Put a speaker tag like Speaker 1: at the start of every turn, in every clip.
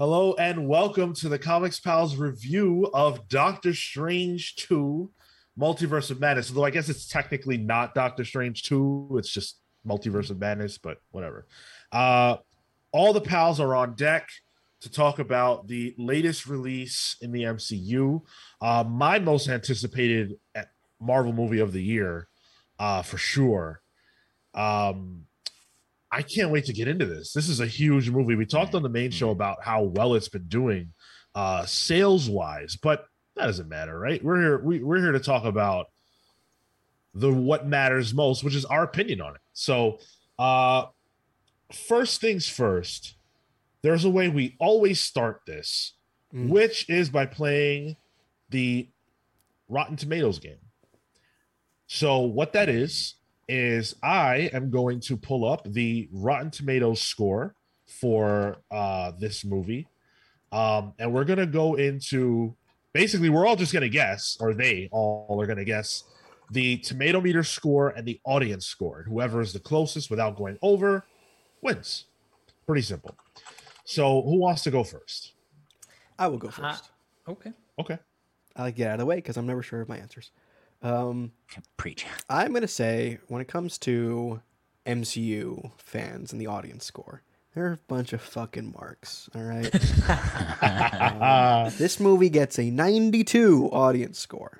Speaker 1: Hello and welcome to the Comics Pals review of Doctor Strange 2 Multiverse of Madness. Although I guess it's technically not Doctor Strange 2, it's just Multiverse of Madness, but whatever. Uh, all the pals are on deck to talk about the latest release in the MCU. Uh, my most anticipated Marvel movie of the year, uh, for sure. Um, I can't wait to get into this. This is a huge movie. We talked on the main show about how well it's been doing uh sales wise, but that doesn't matter, right? We're here we, we're here to talk about the what matters most, which is our opinion on it. So, uh first things first, there's a way we always start this,
Speaker 2: Mm.
Speaker 1: which is by playing the Rotten Tomatoes game. So, what that is, is I am going to pull up the Rotten Tomatoes score for uh, this movie. Um, and we're going to go into basically, we're all just going to guess, or they all are going to guess the tomato meter score and the audience score. Whoever is the closest without going over wins. Pretty simple. So, who wants to go first?
Speaker 2: I will go
Speaker 3: Uh,
Speaker 2: first.
Speaker 3: okay.
Speaker 1: Okay.
Speaker 2: I like get out of the way because I'm never sure of my answers. Um,
Speaker 4: Preach.
Speaker 2: I'm gonna say when it comes to MCU fans and the audience score, they're a bunch of fucking marks. All right. Um, this movie gets a 92 audience score.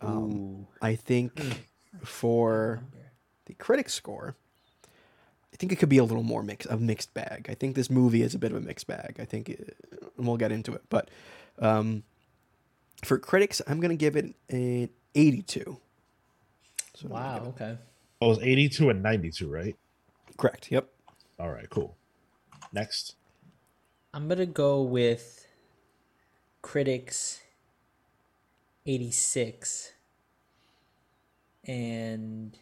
Speaker 2: Um, I think for the critic score, I think it could be a little more mix a mixed bag. I think this movie is a bit of a mixed bag. I think, it, and we'll get into it. But um, for critics, I'm gonna give it an 82. So
Speaker 3: Wow. Okay.
Speaker 1: Oh, it was 82 and 92, right?
Speaker 2: Correct. Yep.
Speaker 1: All right, cool. Next.
Speaker 3: I'm gonna go with critics 86 and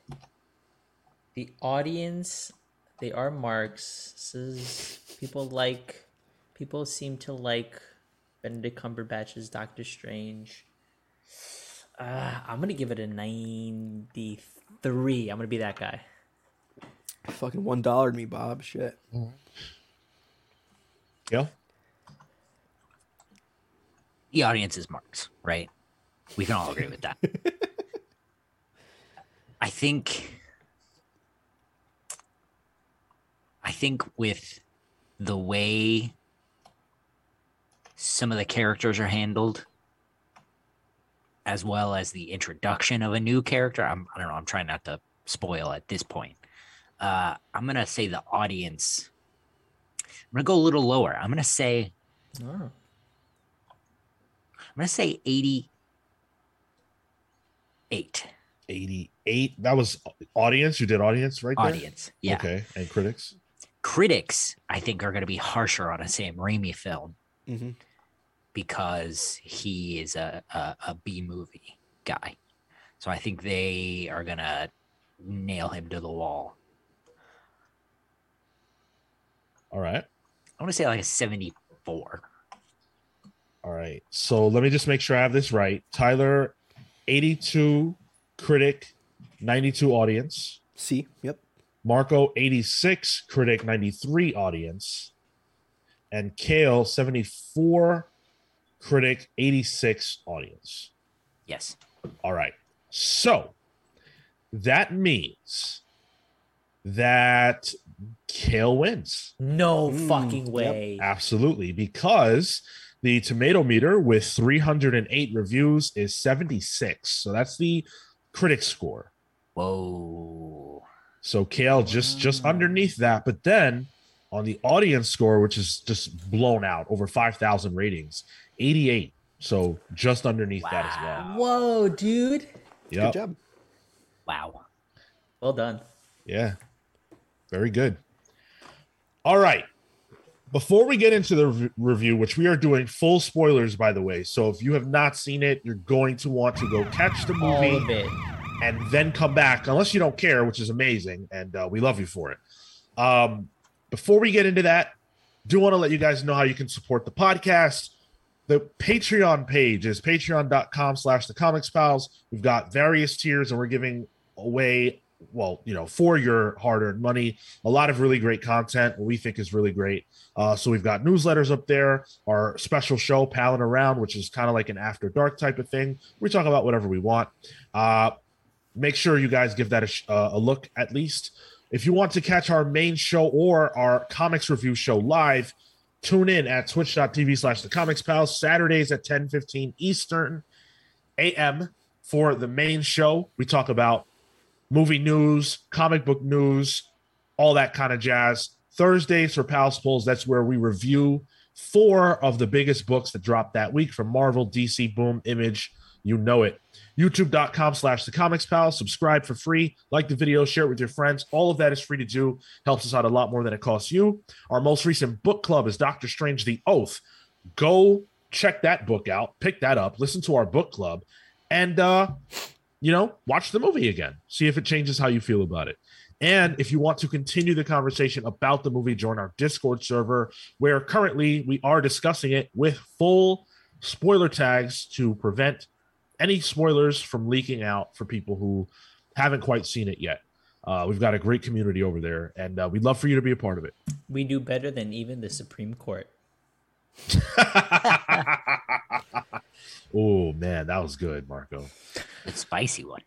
Speaker 3: the audience they are marks this people like people seem to like benedict cumberbatch's doctor strange uh, i'm gonna give it a 93 i'm gonna be that guy
Speaker 2: Fucking one dollar to me, Bob. Shit.
Speaker 1: Yeah.
Speaker 4: The audience is marks, right? We can all agree with that. I think I think with the way some of the characters are handled as well as the introduction of a new character, I'm I don't know, I'm trying not to spoil at this point. Uh I'm going to say the audience I'm going to go a little lower. I'm going to say
Speaker 3: oh.
Speaker 4: I'm gonna say 88
Speaker 1: 88. That was audience. You did audience right there?
Speaker 4: audience. Yeah.
Speaker 1: Okay. And critics?
Speaker 4: Critics, I think, are gonna be harsher on a Sam Raimi film
Speaker 2: Mm-hmm.
Speaker 4: Because he is a, a, a B movie guy. So I think they are gonna nail him to the wall.
Speaker 1: All right.
Speaker 4: I'm gonna say like a 74.
Speaker 1: All right. So let me just make sure I have this right. Tyler, 82 critic, 92 audience.
Speaker 2: C. Yep.
Speaker 1: Marco, 86 critic, 93 audience. And Cale, 74 critic, 86 audience.
Speaker 4: Yes.
Speaker 1: All right. So that means that Cale wins.
Speaker 3: no
Speaker 2: Mm,
Speaker 3: fucking
Speaker 2: yep.
Speaker 3: way
Speaker 1: Absolutely. Because the tomato meter with 308 reviews is 76. So that's the critic score.
Speaker 4: Whoa.
Speaker 1: So Cale just just underneath that, but then on the audience score, which is just blown out over 5,000 ratings, 88. So just underneath that as well.
Speaker 3: whoa dude
Speaker 1: Yeah.
Speaker 2: Good job.
Speaker 4: Wow.
Speaker 3: well done
Speaker 1: Yeah. Very good. All right. Before we get into the re- review, which we are doing full spoilers, by the way. So if you have not seen it, you're going to want to go catch the
Speaker 3: all
Speaker 1: movie
Speaker 3: of it
Speaker 1: and then come back, unless you don't care, which is amazing. And uh, we love you for it. Um, before we get into that, do want to let you guys know how you can support the podcast. The Patreon page is patreon.com slash the comics pals. We've got various tiers and we're giving away well, you know, for your hard-earned money. A lot of really great content, what we think is really great. Uh, so we've got newsletters up there, our special show, Palin Around, which is kind of like an after dark type of thing. We talk about whatever we want. Uh, make sure you guys give that a, sh- uh, a look at least. If you want to catch our main show or our comics review show live, tune in at twitch.tv slash the comics pals Saturdays at 10 15 Eastern AM for the main show. We talk about movie news, comic book news, all that kind of jazz. Thursdays for Pals Pulls, that's where we review four of the biggest books that dropped that week from Marvel, DC, Boom, Image. You know it. YouTube.com slash the comics pal. Subscribe for free. Like the video, share it with your friends. All of that is free to do. Helps us out a lot more than it costs you. Our most recent book club is Doctor Strange The Oath. Go check that book out, pick that up, listen to our book club, and uh, you know, watch the movie again. See if it changes how you feel about it. And if you want to continue the conversation about the movie, join our Discord server, where currently we are discussing it with full spoiler tags to prevent any spoilers from leaking out for people who haven't quite seen it yet. Uh, we've got a great community over there, and uh, we'd love for you to be a part of it.
Speaker 3: We do better than even the Supreme Court.
Speaker 1: oh man, that was good, Marco.
Speaker 4: The spicy one.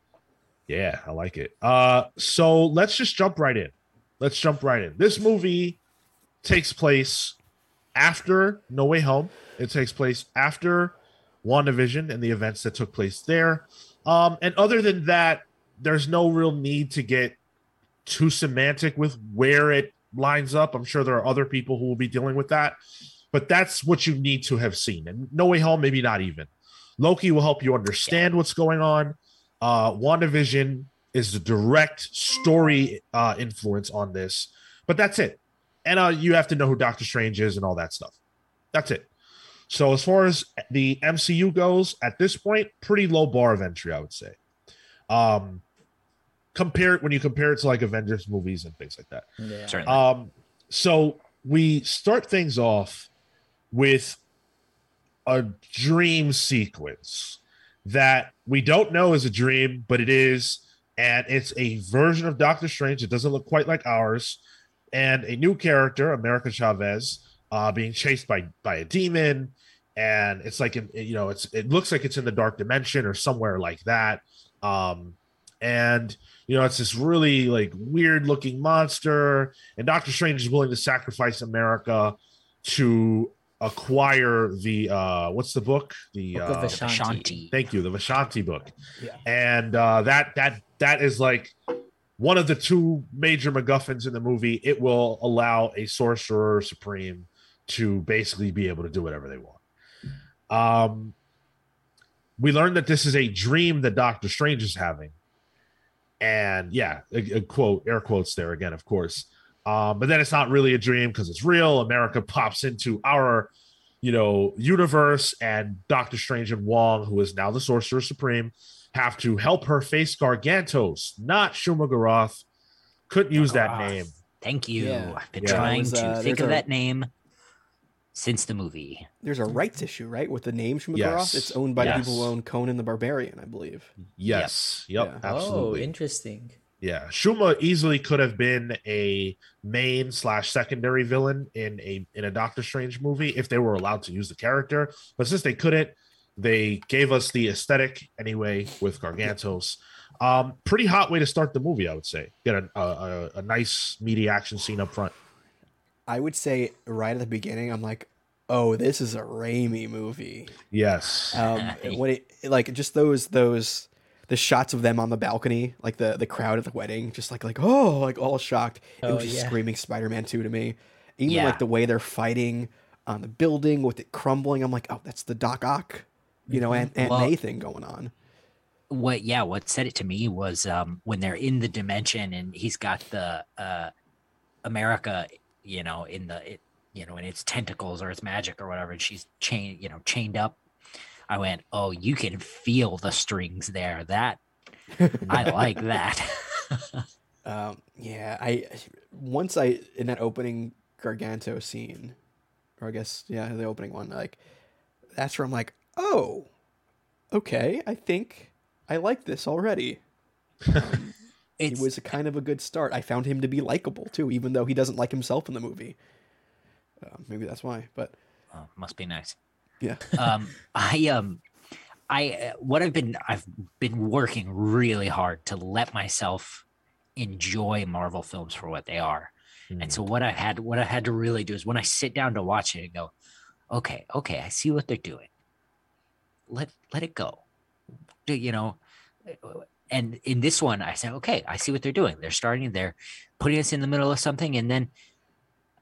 Speaker 1: Yeah, I like it. Uh, so let's just jump right in. Let's jump right in. This movie takes place after No Way Home. It takes place after WandaVision and the events that took place there. Um, and other than that, there's no real need to get too semantic with where it lines up. I'm sure there are other people who will be dealing with that, but that's what you need to have seen. And No Way Home, maybe not even. Loki will help you understand what's going on. Uh, WandaVision is the direct story uh, influence on this, but that's it. And uh, you have to know who Doctor Strange is and all that stuff. That's it. So as far as the MCU goes, at this point, pretty low bar of entry, I would say. Um, compare it when you compare it to like Avengers movies and things like that.
Speaker 3: Yeah.
Speaker 4: Certainly.
Speaker 1: Um, so we start things off with a dream sequence that we don't know is a dream, but it is, and it's a version of Doctor Strange. It doesn't look quite like ours, and a new character, America Chavez, uh, being chased by by a demon, and it's like you know, it's it looks like it's in the dark dimension or somewhere like that. Um, and you know, it's this really like weird looking monster, and Doctor Strange is willing to sacrifice America to acquire the uh what's the book the
Speaker 3: Book of
Speaker 1: uh
Speaker 3: Ashanti.
Speaker 4: Ashanti.
Speaker 1: thank you the Vishanti book
Speaker 2: Yeah.
Speaker 1: and uh that that that is like one of the two major MacGuffins in the movie. It will allow a sorcerer supreme to basically be able to do whatever they want. Um, we learned that this is a dream that Doctor Strange is having, and yeah, a, a quote, air quotes there again, of course. Um, but then it's not really a dream because it's real. America pops into our, you know, universe, and Doctor Strange and Wong, who is now the Sorcerer Supreme, have to help her face Gargantos, not Shuma-Gorath. Couldn't use that name.
Speaker 4: Thank you.
Speaker 2: Yeah.
Speaker 4: I've been
Speaker 1: Yeah.
Speaker 4: trying
Speaker 2: That was,
Speaker 4: to
Speaker 2: uh,
Speaker 4: think
Speaker 2: there's
Speaker 4: of
Speaker 2: a-
Speaker 4: that name since the movie.
Speaker 2: There's a rights issue, right, with the name Shuma
Speaker 1: Yes.
Speaker 2: It's owned by the people who own Conan the Barbarian, I believe.
Speaker 1: Yes. Yep.
Speaker 2: Yeah.
Speaker 3: Oh, interesting.
Speaker 1: Yeah, Shuma easily could have been a main slash secondary villain in a in a Doctor Strange movie if they were allowed to use the character. But since they couldn't, they gave us the aesthetic anyway with Gargantos. Um, pretty hot way to start the movie, I would say. Get a a, a, a nice meaty action scene up front.
Speaker 2: I would say right at the beginning, I'm like, oh, this is a Raimi movie.
Speaker 1: Yes.
Speaker 2: Um, when it like just those those the shots of them on the balcony, like the the crowd at the wedding, just like like oh, like all shocked. it
Speaker 3: Oh,
Speaker 2: was just
Speaker 3: yeah.
Speaker 2: screaming Spider-Man two to me. Even
Speaker 4: Yeah.
Speaker 2: like the way they're fighting on the building with it crumbling, I'm like, oh, that's the Doc Ock, you know, Aunt, Aunt
Speaker 4: Well-
Speaker 2: May thing going on.
Speaker 4: what yeah what said it to me was um when they're in the dimension and he's got the uh america you know in the it, you know in its tentacles or its magic or whatever and she's chained you know chained up. I went oh you can feel the strings there. That i like that.
Speaker 2: Um, yeah, I once I in that opening Garganto scene, or I guess yeah, the opening one, like that's where I'm like, oh, okay, I think I like this already. Um,
Speaker 4: It's
Speaker 2: was a kind of a good start. I found him to be likable too, even though he doesn't like himself in the movie. Uh, maybe that's why. But
Speaker 4: oh, must be nice.
Speaker 2: yeah,
Speaker 4: um i um i uh, what i've been i've been working really hard to let myself enjoy marvel films for what they are and so what i had what i had to really do is when i sit down to watch it and go okay okay i see what they're doing let let it go Do- you know and in this one i said okay i see what they're doing they're starting they're putting us in the middle of something and then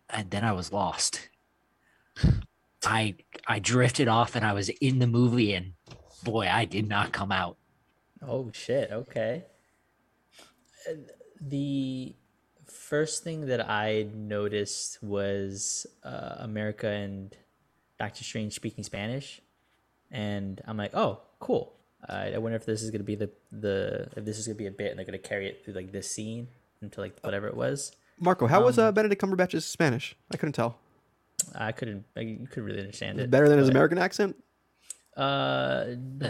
Speaker 4: and then i was lost I I drifted off and I was in the movie and boy, I did not come out.
Speaker 3: Oh shit. Okay. Uh, The first thing that I noticed was uh, America and Doctor Strange speaking Spanish, and I'm like, oh, cool. Uh, I wonder if this is gonna be the the if this is gonna be a bit and they're gonna carry it through like this scene into like whatever it was.
Speaker 2: Marco, how was
Speaker 3: Um,
Speaker 2: uh, Benedict Cumberbatch's Spanish? I couldn't tell.
Speaker 3: I couldn't. I, you couldn't really understand it.
Speaker 2: Better than his American accent?
Speaker 3: Uh,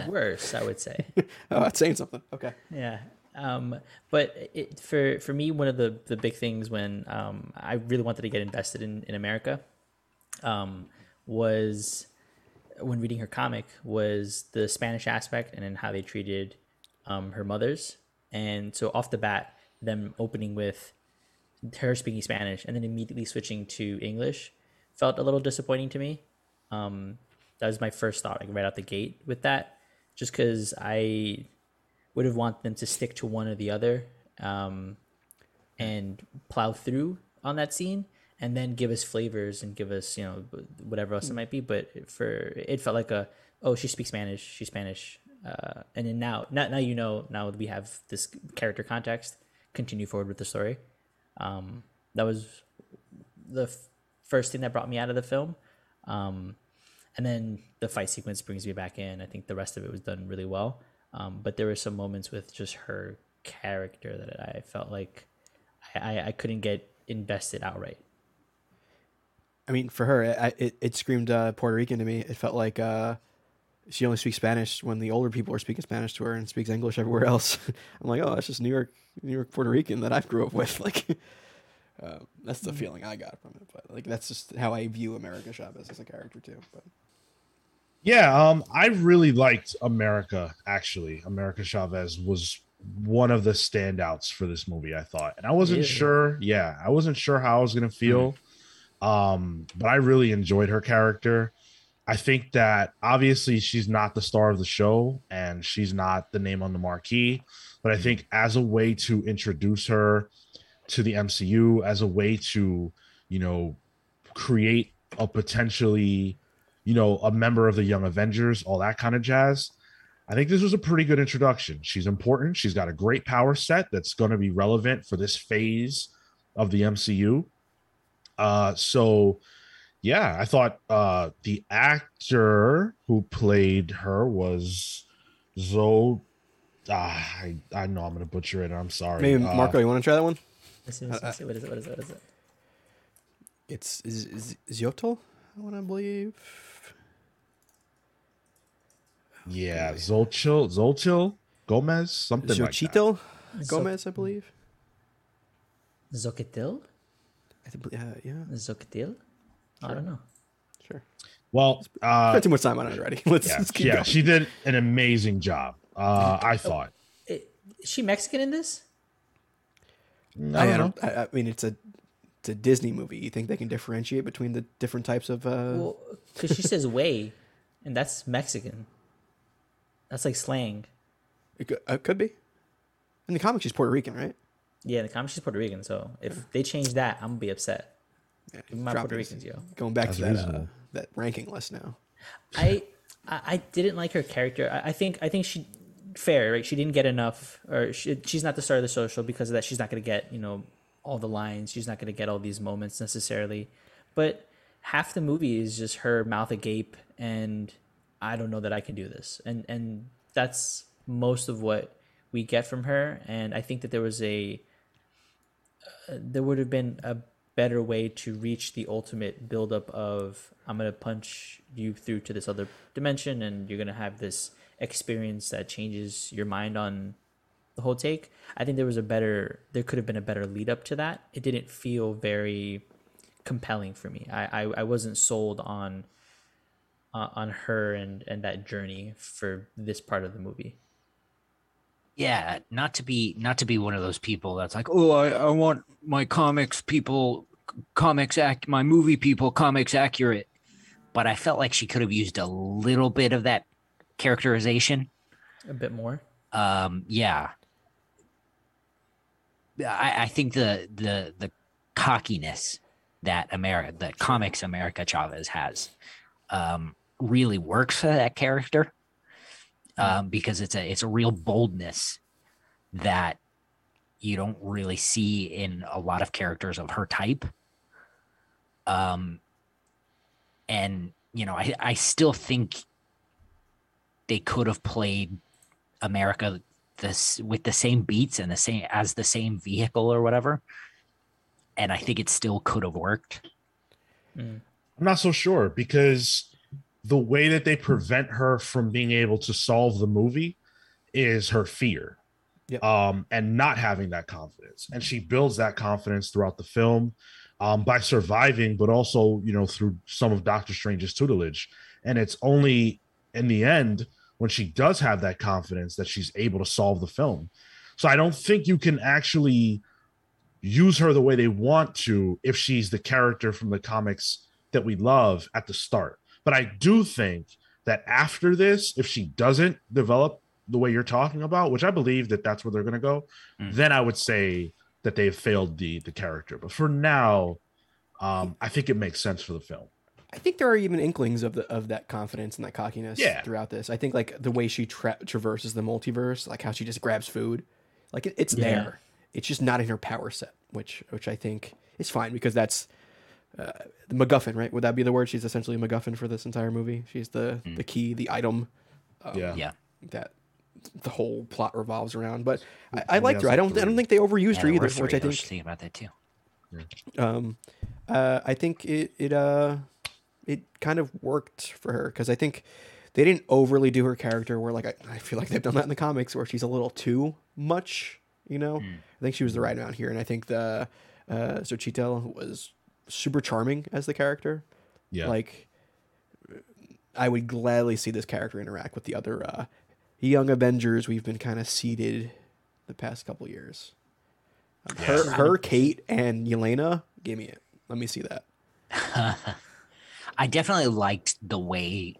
Speaker 3: worse, I would say.
Speaker 2: Oh, that's saying something. Okay.
Speaker 3: Yeah. Um, but it, for for me, one of the the big things when um, I really wanted to get invested in in America, um, was when reading her comic was the Spanish aspect and then how they treated um, her mothers. And so off the bat, them opening with her speaking Spanish and then immediately switching to English felt a little disappointing to me. Um, that was my first thought, like right out the gate with that, just because I would have wanted them to stick to one or the other um, and plow through on that scene and then give us flavors and give us you know whatever else it might be. But for it felt like a oh she speaks spanish she's spanish uh, and then now, now now you know now we have this character context continue forward with the story. Um, that was the f- first thing that brought me out of the film. Um, and then the fight sequence brings me back in. I think the rest of it was done really well. Um, but there were some moments with just her character that i felt like i, I, I couldn't get invested outright
Speaker 2: I mean, for her, it, it, it screamed uh, Puerto Rican to me. It felt like uh, she only speaks Spanish when the older people are speaking Spanish to her and speaks English everywhere else. I'm like, oh, that's just New York, New York Puerto Rican that I grew up with. Like, uh, that's the feeling I got from it. But like, that's just how I view America Chavez as a character too. But
Speaker 1: Yeah, um, I really liked America. Actually, America Chavez was one of the standouts for this movie. I thought, and I wasn't
Speaker 3: Really?
Speaker 1: sure. Yeah, I wasn't sure how I was gonna feel, um, but I really enjoyed her character. I think that obviously she's not the star of the show, and she's not the name on the marquee. But I think as a way to introduce her to the MCU, as a way to, you know, create a potentially you know, a member of the Young Avengers, all that kind of jazz. I think this was a pretty good introduction. She's important. She's got a great power set that's going to be relevant for this phase of the MCU. Uh, so, yeah, I thought uh, the actor who played her was Zoe. Ah, I, I know I'm going to butcher it. I'm sorry.
Speaker 2: maybe
Speaker 1: Uh,
Speaker 2: Marco, you want to try that one?
Speaker 3: Let's see, let's see, let's what is it what is it what is it
Speaker 2: It's Z- Z- Ziotl, I want to believe.
Speaker 1: yeah, Zolchil, Zolchil Gomez, something like that.
Speaker 2: Xochitl Gomez, I believe.
Speaker 3: Zocatil
Speaker 2: I think, uh, yeah,
Speaker 3: Zocatil I don't know
Speaker 2: sure.
Speaker 1: Well, uh,
Speaker 2: Spent too much time on it already. Let's,
Speaker 1: yeah,
Speaker 2: let's keep
Speaker 1: yeah,
Speaker 2: going.
Speaker 1: she did an amazing job. Uh, I thought.
Speaker 3: I- is she Mexican in this
Speaker 1: I
Speaker 2: I,
Speaker 1: don't
Speaker 2: I, I mean, it's a it's a Disney movie. You think they can differentiate between the different types of? Uh,
Speaker 3: well because she says way and that's Mexican that's like slang
Speaker 2: it, could, it could be. In the comics, she's Puerto Rican, right?
Speaker 3: Yeah in the comics she's Puerto Rican so if they change that I'm gonna be upset
Speaker 2: Yeah,
Speaker 3: my
Speaker 2: dropping-
Speaker 3: Puerto Ricans yo
Speaker 2: Going back
Speaker 1: That's
Speaker 2: to that uh, that ranking list now.
Speaker 3: I I I didn't like her character. I, I think I think she fair right. She didn't get enough, or she, she's not the star of the social because of that. She's not going to get you know all the lines. She's not going to get all these moments necessarily. But half the movie is just her mouth agape, and I don't know that I can do this. And and that's most of what we get from her. And I think that there was a uh, there would have been a better way to reach the ultimate buildup of I'm gonna punch you through to this other dimension, and you're gonna have this experience that changes your mind on the whole take. I think there was a better, there could have been a better lead up to that. It didn't feel very compelling for me. I I, I wasn't sold on uh, on her and and that journey for this part of the movie.
Speaker 4: Yeah, not to be not to be one of those people that's like, oh, I, I want my comics people, comics act, my movie people, comics accurate. But I felt like she could have used a little bit of that characterization.
Speaker 3: A bit more.
Speaker 4: Um, yeah. I, I think the the the cockiness that America, that comics America Chavez has, um, really works for that character um, because it's a it's a real boldness that you don't really see in a lot of characters of her type. Um, and you know, I I still think they could have played America this with the same beats and the same as the same vehicle or whatever, and I think it still could have worked.
Speaker 1: I'm not so sure because the way that they prevent her from being able to solve the movie is her fear
Speaker 2: Yep.
Speaker 1: um and not having that confidence and she builds that confidence throughout the film um by surviving but also you know through some of doctor strange's tutelage and it's only in the end when she does have that confidence that she's able to solve the film so i don't think you can actually use her the way they want to if she's the character from the comics that we love at the start. But I do think that after this, if she doesn't develop the way you're talking about, which I believe that that's where they're going to go,
Speaker 4: Mm.
Speaker 1: then I would say that they've failed the the character. But for now, um, I think it makes sense for the film.
Speaker 2: I think there are even inklings of the of that confidence and that cockiness
Speaker 1: Yeah.
Speaker 2: throughout this. I think like the way she tra- traverses the multiverse, like how she just grabs food, like it, it's
Speaker 3: Yeah.
Speaker 2: there. It's just not in her power set, which which I think is fine because that's uh, the MacGuffin, right? Would that be the word? She's essentially a MacGuffin for this entire movie. She's the
Speaker 4: Mm.
Speaker 2: the key, the item
Speaker 1: yeah.
Speaker 4: Yeah,
Speaker 2: that the whole plot revolves around. But I, I liked her. I don't I don't think they overused
Speaker 4: Yeah,
Speaker 2: her either, which
Speaker 4: three.
Speaker 2: I
Speaker 4: I
Speaker 2: think
Speaker 4: thinking about that too.
Speaker 2: um, uh, I think it it uh it kind of worked for her because I think they didn't overly do her character where like I, I feel like they've done that in the comics where she's a little too much. You know,
Speaker 4: Hmm.
Speaker 2: I think she was the right amount here, and I think the uh, Xochitl was super charming as the character.
Speaker 1: Yeah.
Speaker 2: Like, I would gladly see this character interact with the other uh, young Avengers we've been kind of seeded the past couple years. Um,
Speaker 1: Yeah.
Speaker 2: Her, her, Kate, and Yelena, give me it. Let me see that.
Speaker 4: I definitely liked the way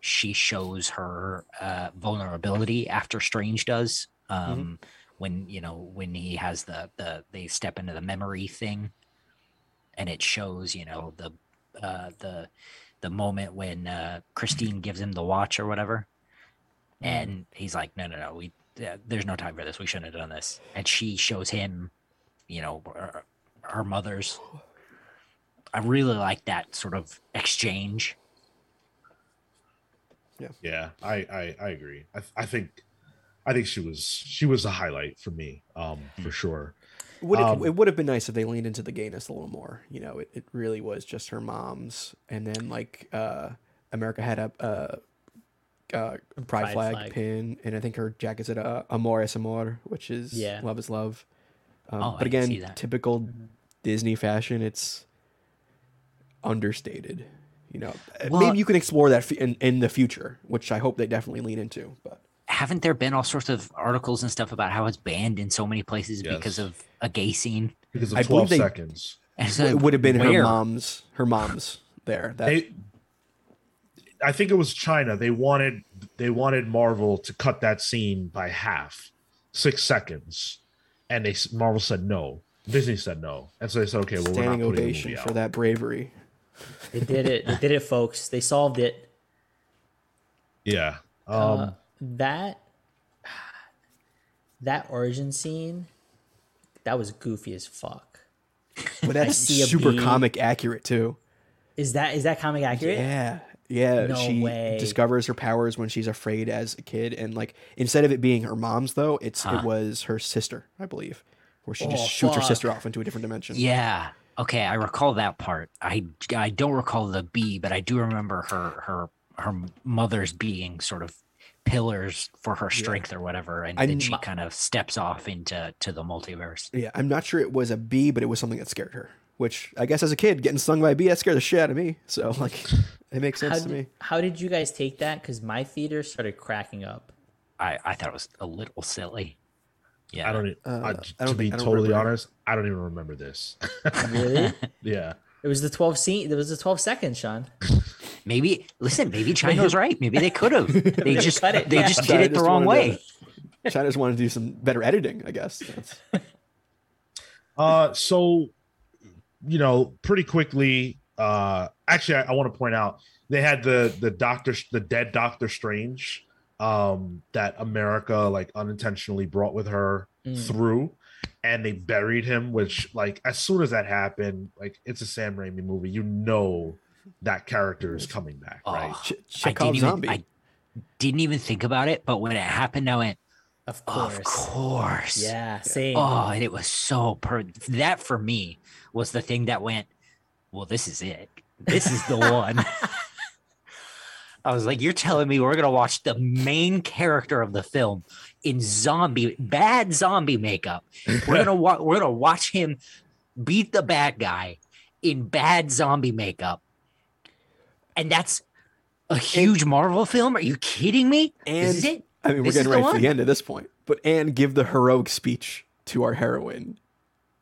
Speaker 4: she shows her uh, vulnerability after Strange does. Um, When you know when he has the the they step into the memory thing, and it shows you know the uh, the the moment when uh, Christine gives him the watch or whatever, and he's like, no no no we uh, there's no time for this we shouldn't have done this, and she shows him, you know, her, her mother's I really like that sort of exchange.
Speaker 1: Yeah, I I, I agree. I, I think I think she was she was a highlight for me, um, for sure.
Speaker 2: Would it,
Speaker 1: Um,
Speaker 2: it would have been nice if they leaned into the gayness a little more. You know, it, it really was just her mom's, and then like uh, America had a, a, a pride,
Speaker 3: Pride
Speaker 2: flag,
Speaker 3: flag.
Speaker 2: pin, and I think her jacket said uh, "Amor es amor," which is
Speaker 3: Yeah.
Speaker 2: love is love. Um,
Speaker 4: Oh,
Speaker 2: but
Speaker 4: didn't see
Speaker 2: again,
Speaker 4: that.
Speaker 2: typical Disney fashion. It's understated. You know, Uh,
Speaker 4: Well-
Speaker 2: maybe you can explore that f- in, in the future, which I hope they definitely lean into. But
Speaker 4: Haven't there been all sorts of articles and stuff about how it's banned in so many places because of a gay scene?
Speaker 1: Because of
Speaker 2: I believe
Speaker 1: twelve
Speaker 2: they-
Speaker 1: seconds.
Speaker 4: So
Speaker 2: it would have been her mom's. Her mom's there. That
Speaker 1: they i think it was china they wanted they wanted marvel to cut that scene by half six seconds and they marvel said no disney said no and so they said okay well we're
Speaker 2: standing
Speaker 1: not putting the
Speaker 2: ovation
Speaker 1: movie
Speaker 2: for
Speaker 1: out.
Speaker 2: that bravery.
Speaker 3: They did it. They did it, folks. They solved it.
Speaker 1: yeah um
Speaker 3: uh, that that origin scene, that was goofy as fuck.
Speaker 2: But that's super
Speaker 3: bee.
Speaker 2: comic accurate too.
Speaker 3: Is that is that comic accurate?
Speaker 2: Yeah. Yeah,
Speaker 3: No
Speaker 2: she
Speaker 3: way.
Speaker 2: discovers her powers when she's afraid as a kid, and like instead of it being her mom's, though, it's
Speaker 4: Huh.
Speaker 2: it was her sister, I believe, where she just
Speaker 3: Oh,
Speaker 2: shoots her sister off into a different dimension.
Speaker 4: Yeah. Okay, I recall that part. I I don't recall the bee, but I do remember her her her mother's being sort of pillars for her strength or whatever, and
Speaker 2: I'm-
Speaker 4: then she kind of steps off into to the multiverse.
Speaker 2: Yeah, I'm not sure it was a bee, but it was something that scared her. Which I guess as a kid, getting stung by a bee that scared the shit out of me. So like, it makes sense
Speaker 3: How
Speaker 2: to
Speaker 3: did,
Speaker 2: me.
Speaker 3: how did you guys take that? Because my theater started cracking up.
Speaker 4: I I thought it was a little silly. Yeah,
Speaker 1: I don't.
Speaker 2: Uh,
Speaker 1: I,
Speaker 2: I
Speaker 1: to
Speaker 2: don't
Speaker 1: be
Speaker 2: think- I don't
Speaker 1: totally
Speaker 2: remember.
Speaker 1: honest, I don't even remember this.
Speaker 3: Really?
Speaker 1: yeah.
Speaker 3: it was the 12 scene. it was the 12 seconds, Sean.
Speaker 4: Maybe listen. Maybe China was right. Maybe they could have. They just
Speaker 3: cut it,
Speaker 4: they
Speaker 3: yeah.
Speaker 4: just
Speaker 2: China
Speaker 4: did it the wrong way.
Speaker 2: to- China just wanted to do some better editing, I guess. That's-
Speaker 1: Uh, so, you know, pretty quickly. Uh, actually, I, I want to point out they had the the Doctor, the dead Doctor Strange, um, that America like unintentionally brought with her
Speaker 3: Mm.
Speaker 1: through, and they buried him. Which, like, as soon as that happened, like, it's a Sam Raimi movie. You know that character is coming back, oh, right?
Speaker 4: Oh,
Speaker 2: Ch-
Speaker 4: I
Speaker 2: Chekhov
Speaker 4: didn't even. I didn't even think about it, but when it happened, I went,
Speaker 3: Of course.
Speaker 4: "Of course."
Speaker 3: Yeah, same.
Speaker 4: Oh, and it was so per that for me was the thing that went, well, this is it. This is the one. I was like, you're telling me we're gonna watch the main character of the film in zombie bad zombie makeup. We're gonna wa- we're gonna watch him beat the bad guy in bad zombie makeup. And that's a huge Marvel film. Are you kidding me? this is
Speaker 2: And-
Speaker 4: it.
Speaker 2: I mean, we're
Speaker 4: This
Speaker 2: getting
Speaker 4: the
Speaker 2: right to the end at this point. But and give the heroic speech to our heroine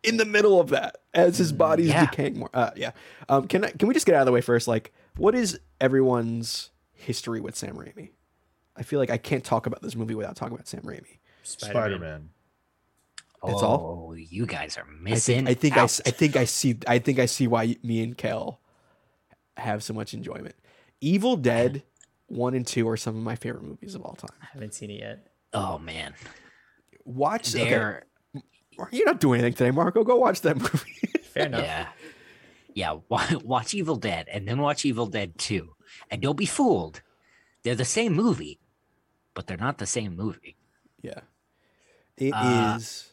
Speaker 2: in the middle of that as his body's
Speaker 4: yeah.
Speaker 2: decaying more. Uh, yeah. Um, can I, can we just get out of the way first? Like, what is everyone's history with Sam Raimi? I feel like I can't talk about this movie without talking about Sam Raimi.
Speaker 1: Spider Man.
Speaker 2: That's all?
Speaker 4: Oh, you guys are
Speaker 2: I
Speaker 4: missing.
Speaker 2: think I think I,
Speaker 4: out.
Speaker 2: s- I think I see I think I see why me and Kel have so much enjoyment. Evil Dead one and two are some of my favorite movies of all time.
Speaker 3: I haven't seen it yet.
Speaker 4: Oh man,
Speaker 2: Watch. Okay, you're not doing anything today, Marco. Go watch that movie.
Speaker 3: Fair enough.
Speaker 4: yeah, yeah. Watch Evil Dead and then watch Evil Dead Two, and don't be fooled. They're the same movie, but they're not the same movie.
Speaker 2: Yeah. it is.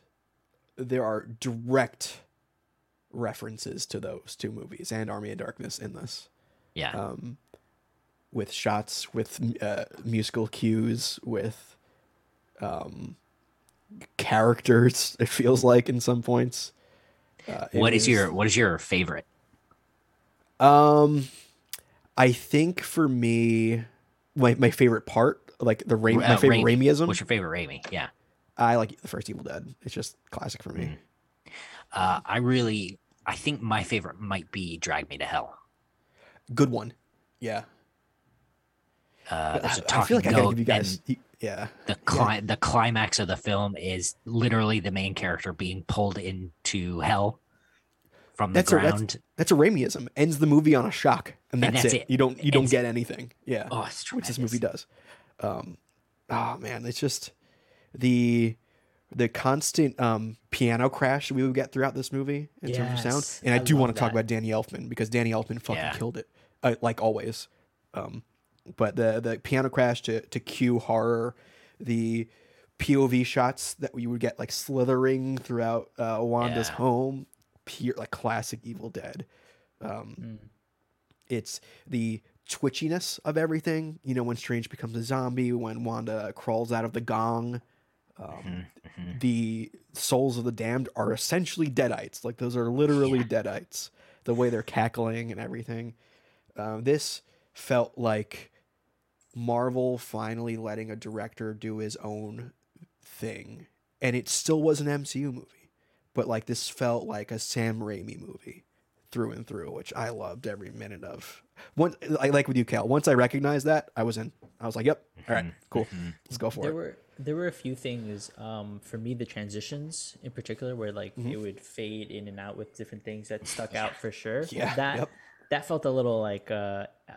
Speaker 4: Uh,
Speaker 2: There are direct references to those two movies and Army of Darkness in this,
Speaker 4: Yeah,
Speaker 2: um, with shots, with uh, musical cues, with um, characters. It feels like in some points. Uh,
Speaker 4: what is
Speaker 2: was-
Speaker 4: your what is your favorite?
Speaker 2: Um, I think for me, my my favorite part, like the Raimi, my
Speaker 4: Uh,
Speaker 2: favorite
Speaker 4: Raimi.
Speaker 2: Raimiism.
Speaker 4: What's your favorite Raimi? Yeah,
Speaker 2: I like the first Evil Dead. It's just classic for me.
Speaker 4: Mm. uh, I really, I think my favorite might be Drag Me to Hell.
Speaker 2: Good one. Yeah.
Speaker 4: Uh, there's a
Speaker 2: I, I
Speaker 4: talking
Speaker 2: feel like I gotta give you guys.
Speaker 4: and
Speaker 2: Yeah.
Speaker 4: the cli- the climax of the film is literally the main character being pulled into hell from the
Speaker 2: That's a- that's-
Speaker 4: ground.
Speaker 2: That's a Raimiism. Ends the movie on a shock, and that's,
Speaker 4: And that's
Speaker 2: it.
Speaker 4: it.
Speaker 2: You don't you don't
Speaker 4: Ends
Speaker 2: get anything. Yeah.
Speaker 4: oh, it's
Speaker 2: which this movie does. Um, oh man, it's just the the constant um, piano crash we would get throughout this movie in terms of sound. And I,
Speaker 3: I
Speaker 2: do want to talk about Danny Elfman because Danny Elfman fucking
Speaker 4: Yeah.
Speaker 2: killed it, uh, like always. Um, but the the piano crash to to cue horror, the POV shots that we would get like slithering throughout uh, Wanda's
Speaker 4: Yeah.
Speaker 2: home, pure like classic Evil Dead. Um,
Speaker 3: Mm.
Speaker 2: it's the twitchiness of everything. You know, when Strange becomes a zombie, when Wanda crawls out of the gong. Um,
Speaker 4: Mhm, mhm.
Speaker 2: The souls of the damned are essentially deadites. Like those are literally
Speaker 4: Yeah.
Speaker 2: deadites. The way they're cackling and everything. Um, this felt like Marvel finally letting a director do his own thing, and it still was an MCU movie, but like this felt like a Sam Raimi movie through and through, which I loved every minute of. One, I like with you, Cal. Once I recognized that, I was in. I was like, "Yep, all right, cool,
Speaker 4: mhm.
Speaker 2: let's go for
Speaker 3: There
Speaker 2: it."
Speaker 3: were there were a few things um, for me the transitions in particular where like
Speaker 2: Mm-hmm.
Speaker 3: it would fade in and out with different things that stuck out for sure.
Speaker 2: Yeah,
Speaker 3: that
Speaker 2: yep.
Speaker 3: That felt a little like uh, uh,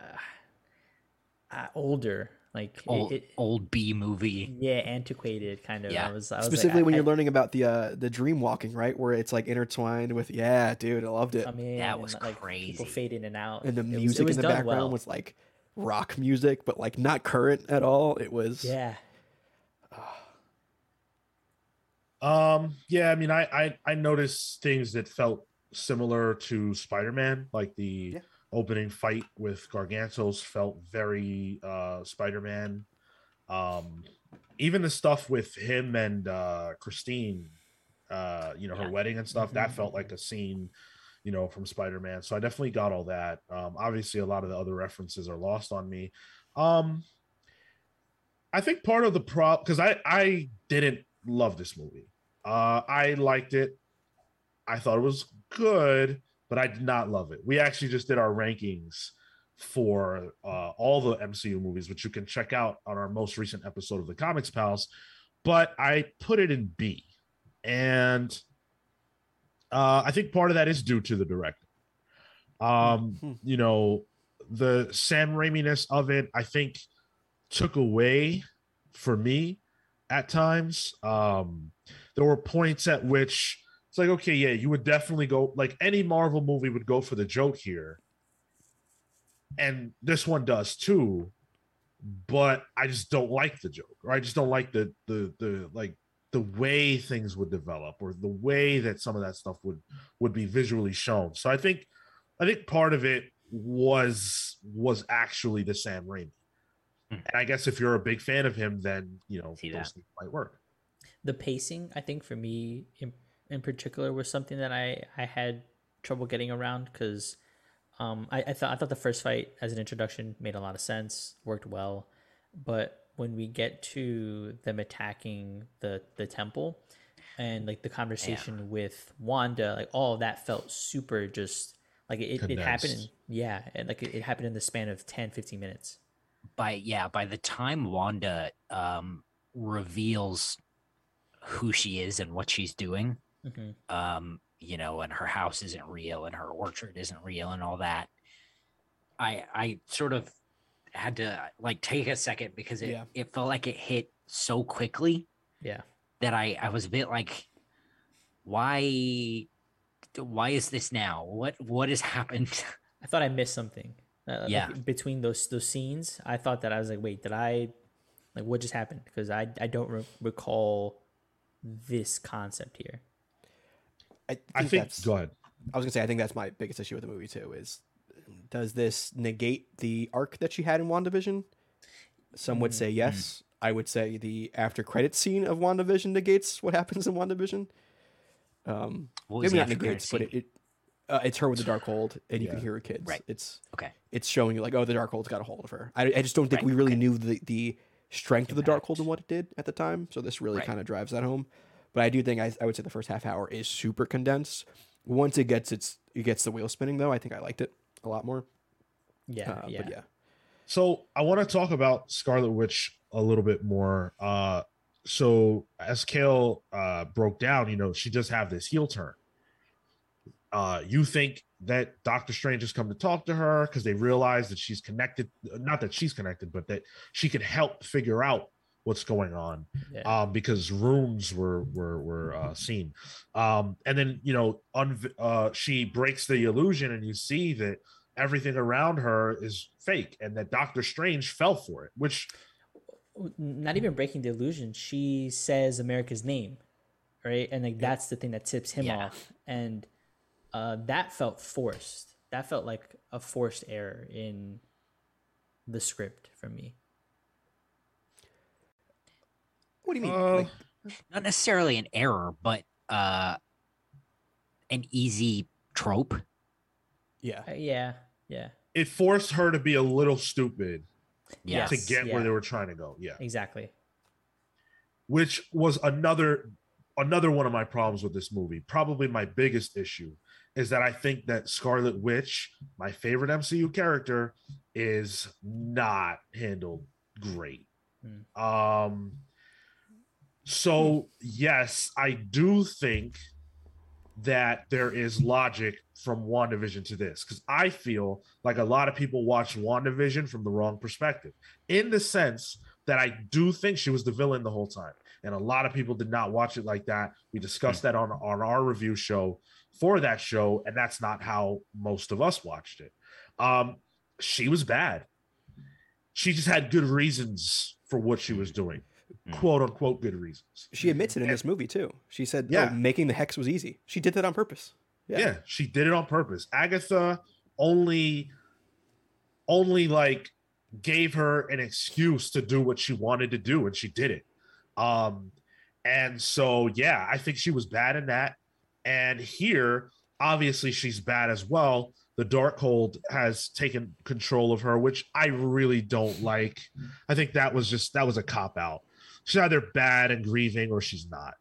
Speaker 3: uh older, like
Speaker 4: old
Speaker 3: it,
Speaker 4: old B movie.
Speaker 3: yeah, antiquated kind of.
Speaker 4: Yeah.
Speaker 3: I was, I was
Speaker 2: Specifically
Speaker 3: like,
Speaker 2: when
Speaker 3: I,
Speaker 2: you're learning about the uh, the dream walking, right, where it's like intertwined with. Yeah, dude, I loved it.
Speaker 3: come in
Speaker 4: That
Speaker 3: and,
Speaker 4: was
Speaker 3: like,
Speaker 4: crazy.
Speaker 3: People fade in and out,
Speaker 2: and the
Speaker 3: It was- it
Speaker 2: music
Speaker 3: was
Speaker 2: in the background
Speaker 3: well.
Speaker 2: was like rock music, but like not current at all. It was
Speaker 3: yeah.
Speaker 1: Um, yeah, I mean, I I, I noticed things that felt similar to Spider-Man, like the
Speaker 2: Yeah.
Speaker 1: opening fight with Gargantos felt very uh Spider-Man. Um, even the stuff with him and uh, Christine, uh, you know, her
Speaker 4: Yeah.
Speaker 1: wedding and stuff, that
Speaker 2: Mhm.
Speaker 1: felt like a scene, you know, from Spider Man. So I definitely got all that. Um, obviously, a lot of the other references are lost on me. Um, I think part of the problem because I I didn't love this movie. Uh, I liked it. I thought it was good, but I did not love it. We actually just did our rankings for uh, all the MCU movies, which you can check out on our most recent episode of the Comics Pals. But I put it in B, and uh, I think part of that is due to the director. Um,
Speaker 2: Hmm.
Speaker 1: you know, the Sam Raimi-ness of it, I think, took away for me at times. Um, there were points at which it's like, okay, yeah, you would definitely go like any Marvel movie would go for the joke here. And this one does too, but I just don't like the joke, or I just don't like the the the like the way things would develop or the way that some of that stuff would would be visually shown. So I think I think part of it was was actually the Sam Raimi.
Speaker 4: Hmm.
Speaker 1: And I guess if you're a big fan of him, then you know
Speaker 4: See
Speaker 1: those
Speaker 4: that.
Speaker 1: things might work.
Speaker 3: the pacing i think for me in, particular was something that i i had trouble getting around because um I, I thought i thought the first fight as an introduction made a lot of sense worked well but when we get to them attacking the the temple and like the conversation with wanda like all of that felt super just like it, it happened in, yeah and like it, it happened in the span of 10 15 minutes.
Speaker 4: By yeah by the time wanda um reveals who she is and what she's doing
Speaker 3: hmm
Speaker 4: um you know and her house isn't real and her orchard isn't real and all that i i sort of had to like take a second because it,
Speaker 2: Yeah.
Speaker 4: it felt like it hit so quickly
Speaker 3: yeah
Speaker 4: that i i was a bit like why why is this now what what has happened
Speaker 3: I thought I missed something. Uh, like,
Speaker 4: Yeah.
Speaker 3: between those those scenes, I thought that I was like, wait, did I like what just happened? Because I I don't re- recall this concept here.
Speaker 2: I think,
Speaker 1: I think.
Speaker 2: that's.
Speaker 1: Go ahead.
Speaker 2: I was gonna say I think that's my biggest issue with the movie too. Is does this negate the arc that she had in WandaVision? Some would say yes. I would say the after credit scene of WandaVision negates what happens in WandaVision. Um,
Speaker 4: what was
Speaker 2: maybe not
Speaker 4: after credit
Speaker 2: negates, but it, it uh, it's her with the Darkhold, and you can hear her kids.
Speaker 4: Right.
Speaker 2: It's
Speaker 4: okay
Speaker 2: it's showing you like, oh, the Darkhold's got a hold of her. I, I just don't think
Speaker 4: Right,
Speaker 2: we really
Speaker 4: okay.
Speaker 2: knew the the strength of the
Speaker 4: Darkhold
Speaker 2: and what it did at the time. So this really
Speaker 4: Right.
Speaker 2: kind of drives that home. But I do think I, I would say the first half hour is super condensed. Once it gets its it gets the wheel spinning though, I think I liked it a lot more.
Speaker 3: Yeah,
Speaker 2: Uh,
Speaker 3: yeah.
Speaker 2: But yeah,
Speaker 1: So I want to talk about Scarlet Witch a little bit more. Uh, so as Cale uh, broke down, you know, she does have this heel turn. Uh, you think that Doctor Strange has come to talk to her because they realize that she's connected. Not that she's connected, but that she could help figure out what's going on
Speaker 3: yeah.
Speaker 1: um, because rooms were were were uh, seen, um, and then you know, unv- uh, she breaks the illusion, and you see that everything around her is fake, and that Doctor Strange fell for it. Which
Speaker 3: Not even breaking the illusion. She says America's name, right? And like that's the thing that tips him
Speaker 4: Yeah.
Speaker 3: off, and uh, that felt forced. That felt like a forced error in the script for me.
Speaker 2: What do you mean?
Speaker 1: Uh,
Speaker 2: Like,
Speaker 4: not necessarily an error but uh an easy trope
Speaker 2: yeah,
Speaker 3: Uh, yeah, yeah,
Speaker 1: it forced her to be a little stupid
Speaker 4: yeah
Speaker 1: to get
Speaker 3: yeah.
Speaker 1: where they were trying to go. Yeah,
Speaker 3: exactly.
Speaker 1: which was another another one of my problems with this movie. Probably my biggest issue is that I think that Scarlet Witch, my favorite MCU character, is not handled great. Um so yes, I do think that there is logic from WandaVision to this because I feel like a lot of people watch WandaVision from the wrong perspective in the sense that I do think she was the villain the whole time. And a lot of people did not watch it like that. We discussed that on, on our review show for that show, and that's not how most of us watched it. Um, she was bad. She just had good reasons for what she was doing. Quote unquote, good reasons.
Speaker 2: she admits it in
Speaker 1: And-
Speaker 2: this movie too. She said,
Speaker 1: Yeah.
Speaker 2: "Oh, making the hex was easy." She did that on purpose.
Speaker 1: Yeah.
Speaker 2: Yeah.
Speaker 1: she did it on purpose. Agatha only only like gave her an excuse to do what she wanted to do, and she did it. Um, and so, yeah, I think she was bad in that. And here, obviously, she's bad as well. The Darkhold has taken control of her, which I really don't like. I think that was just that was a cop out. She's either bad and grieving or she's not.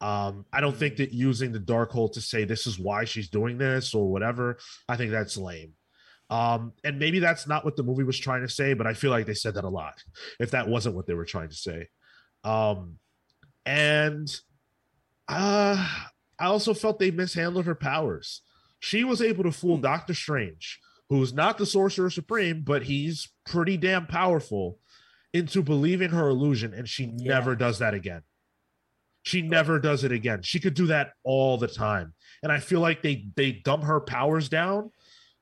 Speaker 1: Um, I don't think that using the Darkhold to say this is why she's doing this or whatever, I think that's lame. Um, and maybe that's not what the movie was trying to say, but I feel like they said that a lot. If that wasn't what they were trying to say, um, and uh, I also felt they mishandled her powers. She was able to fool Doctor Strange, who's not the Sorcerer Supreme, but he's pretty damn powerful, into believing her illusion, and she
Speaker 3: Yeah.
Speaker 1: never does that again. She never does it again. She could do that all the time, and I feel like they they dumb her powers down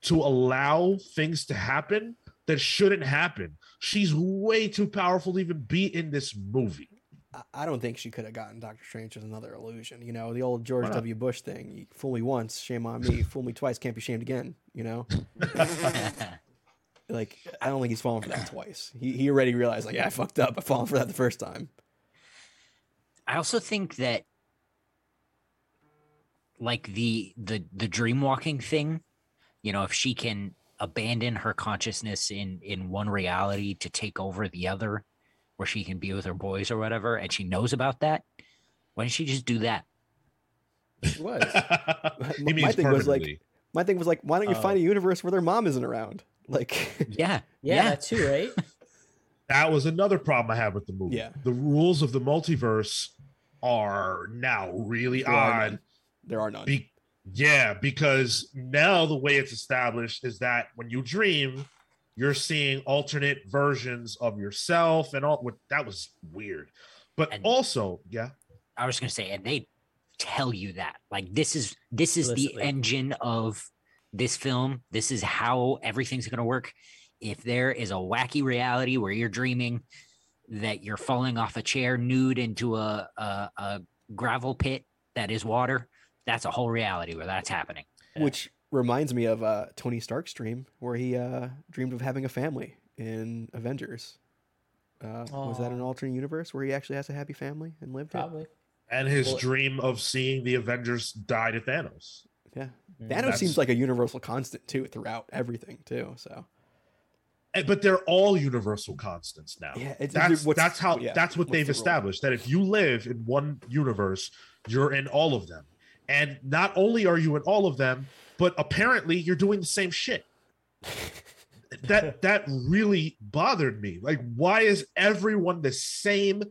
Speaker 1: to allow things to happen that shouldn't happen. She's way too powerful to even be in this movie.
Speaker 2: I- I don't think she could have gotten Doctor Strange as another illusion. You know, the old George W. Bush thing. You fool me once, shame on me. fool me twice, can't be shamed again. You know, like I don't think he's fallen for that twice. He he already realized like, yeah, I fucked up. I fallen for that the first time.
Speaker 4: I also think that like the the the dream walking thing, you know, if she can abandon her consciousness in in one reality to take over the other where she can be with her boys or whatever and she knows about that, why didn't she just do that?
Speaker 2: It was.
Speaker 1: he
Speaker 2: My thing was, like. My thing was like, why don't you
Speaker 3: Oh.
Speaker 2: find a oh. universe where their mom isn't around? Like,
Speaker 4: Yeah.
Speaker 3: Yeah,
Speaker 4: Yeah.
Speaker 3: too, right?
Speaker 1: that was another problem I had with the movie.
Speaker 2: Yeah.
Speaker 1: The rules of the multiverse are now really
Speaker 2: There are
Speaker 1: odd.
Speaker 2: none. there are none.
Speaker 1: Be- yeah, because now the way it's established is that when you dream, you're seeing alternate versions of yourself and all. What that was weird, but
Speaker 4: And-
Speaker 1: also, yeah,
Speaker 4: I was gonna say, and they tell you that like this is this is the engine of this film. This is how everything's gonna work. If there is a wacky reality where you're dreaming that you're falling off a chair nude into a a, a gravel pit that is water, that's a whole reality where that's happening.
Speaker 2: Which reminds me of uh, Tony Stark's dream, where he uh, dreamed of having a family in Avengers. Uh, was that an alternate universe where he actually has a happy family and lived it?
Speaker 3: Probably.
Speaker 1: and his
Speaker 3: Well-
Speaker 1: dream of seeing the Avengers die to Thanos.
Speaker 2: Yeah,
Speaker 3: Mm.
Speaker 2: Thanos
Speaker 1: That's-
Speaker 2: seems like a universal constant too throughout everything too. So
Speaker 1: But they're all universal constants now.
Speaker 2: yeah, it's,
Speaker 1: that's that's how
Speaker 2: yeah,
Speaker 1: that's what they've
Speaker 2: the
Speaker 1: established that if you live in one universe you're in all of them and not only are you in all of them but apparently you're doing the same shit that that really bothered me like why is everyone the same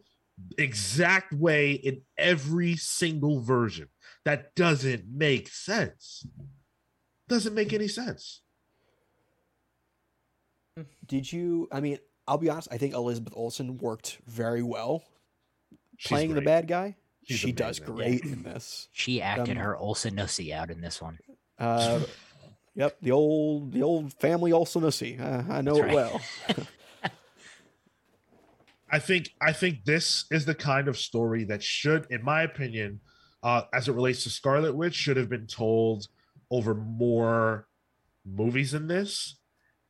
Speaker 1: exact way in every single version that doesn't make sense doesn't make any sense
Speaker 2: Did you? I mean, I'll be honest. I think Elizabeth Olsen worked very well
Speaker 1: She's
Speaker 2: playing the bad guy.
Speaker 1: She's
Speaker 2: she does
Speaker 1: amazing.
Speaker 2: great in this.
Speaker 4: She acted
Speaker 2: Um,
Speaker 4: her Olsen Nussy out in this one.
Speaker 2: Uh, yep, the old the old family Olsenussy. Uh, I know
Speaker 4: That's
Speaker 2: it
Speaker 4: right.
Speaker 2: well.
Speaker 1: I think I think this is the kind of story that should, in my opinion, uh, as it relates to Scarlet Witch, should have been told over more movies than this,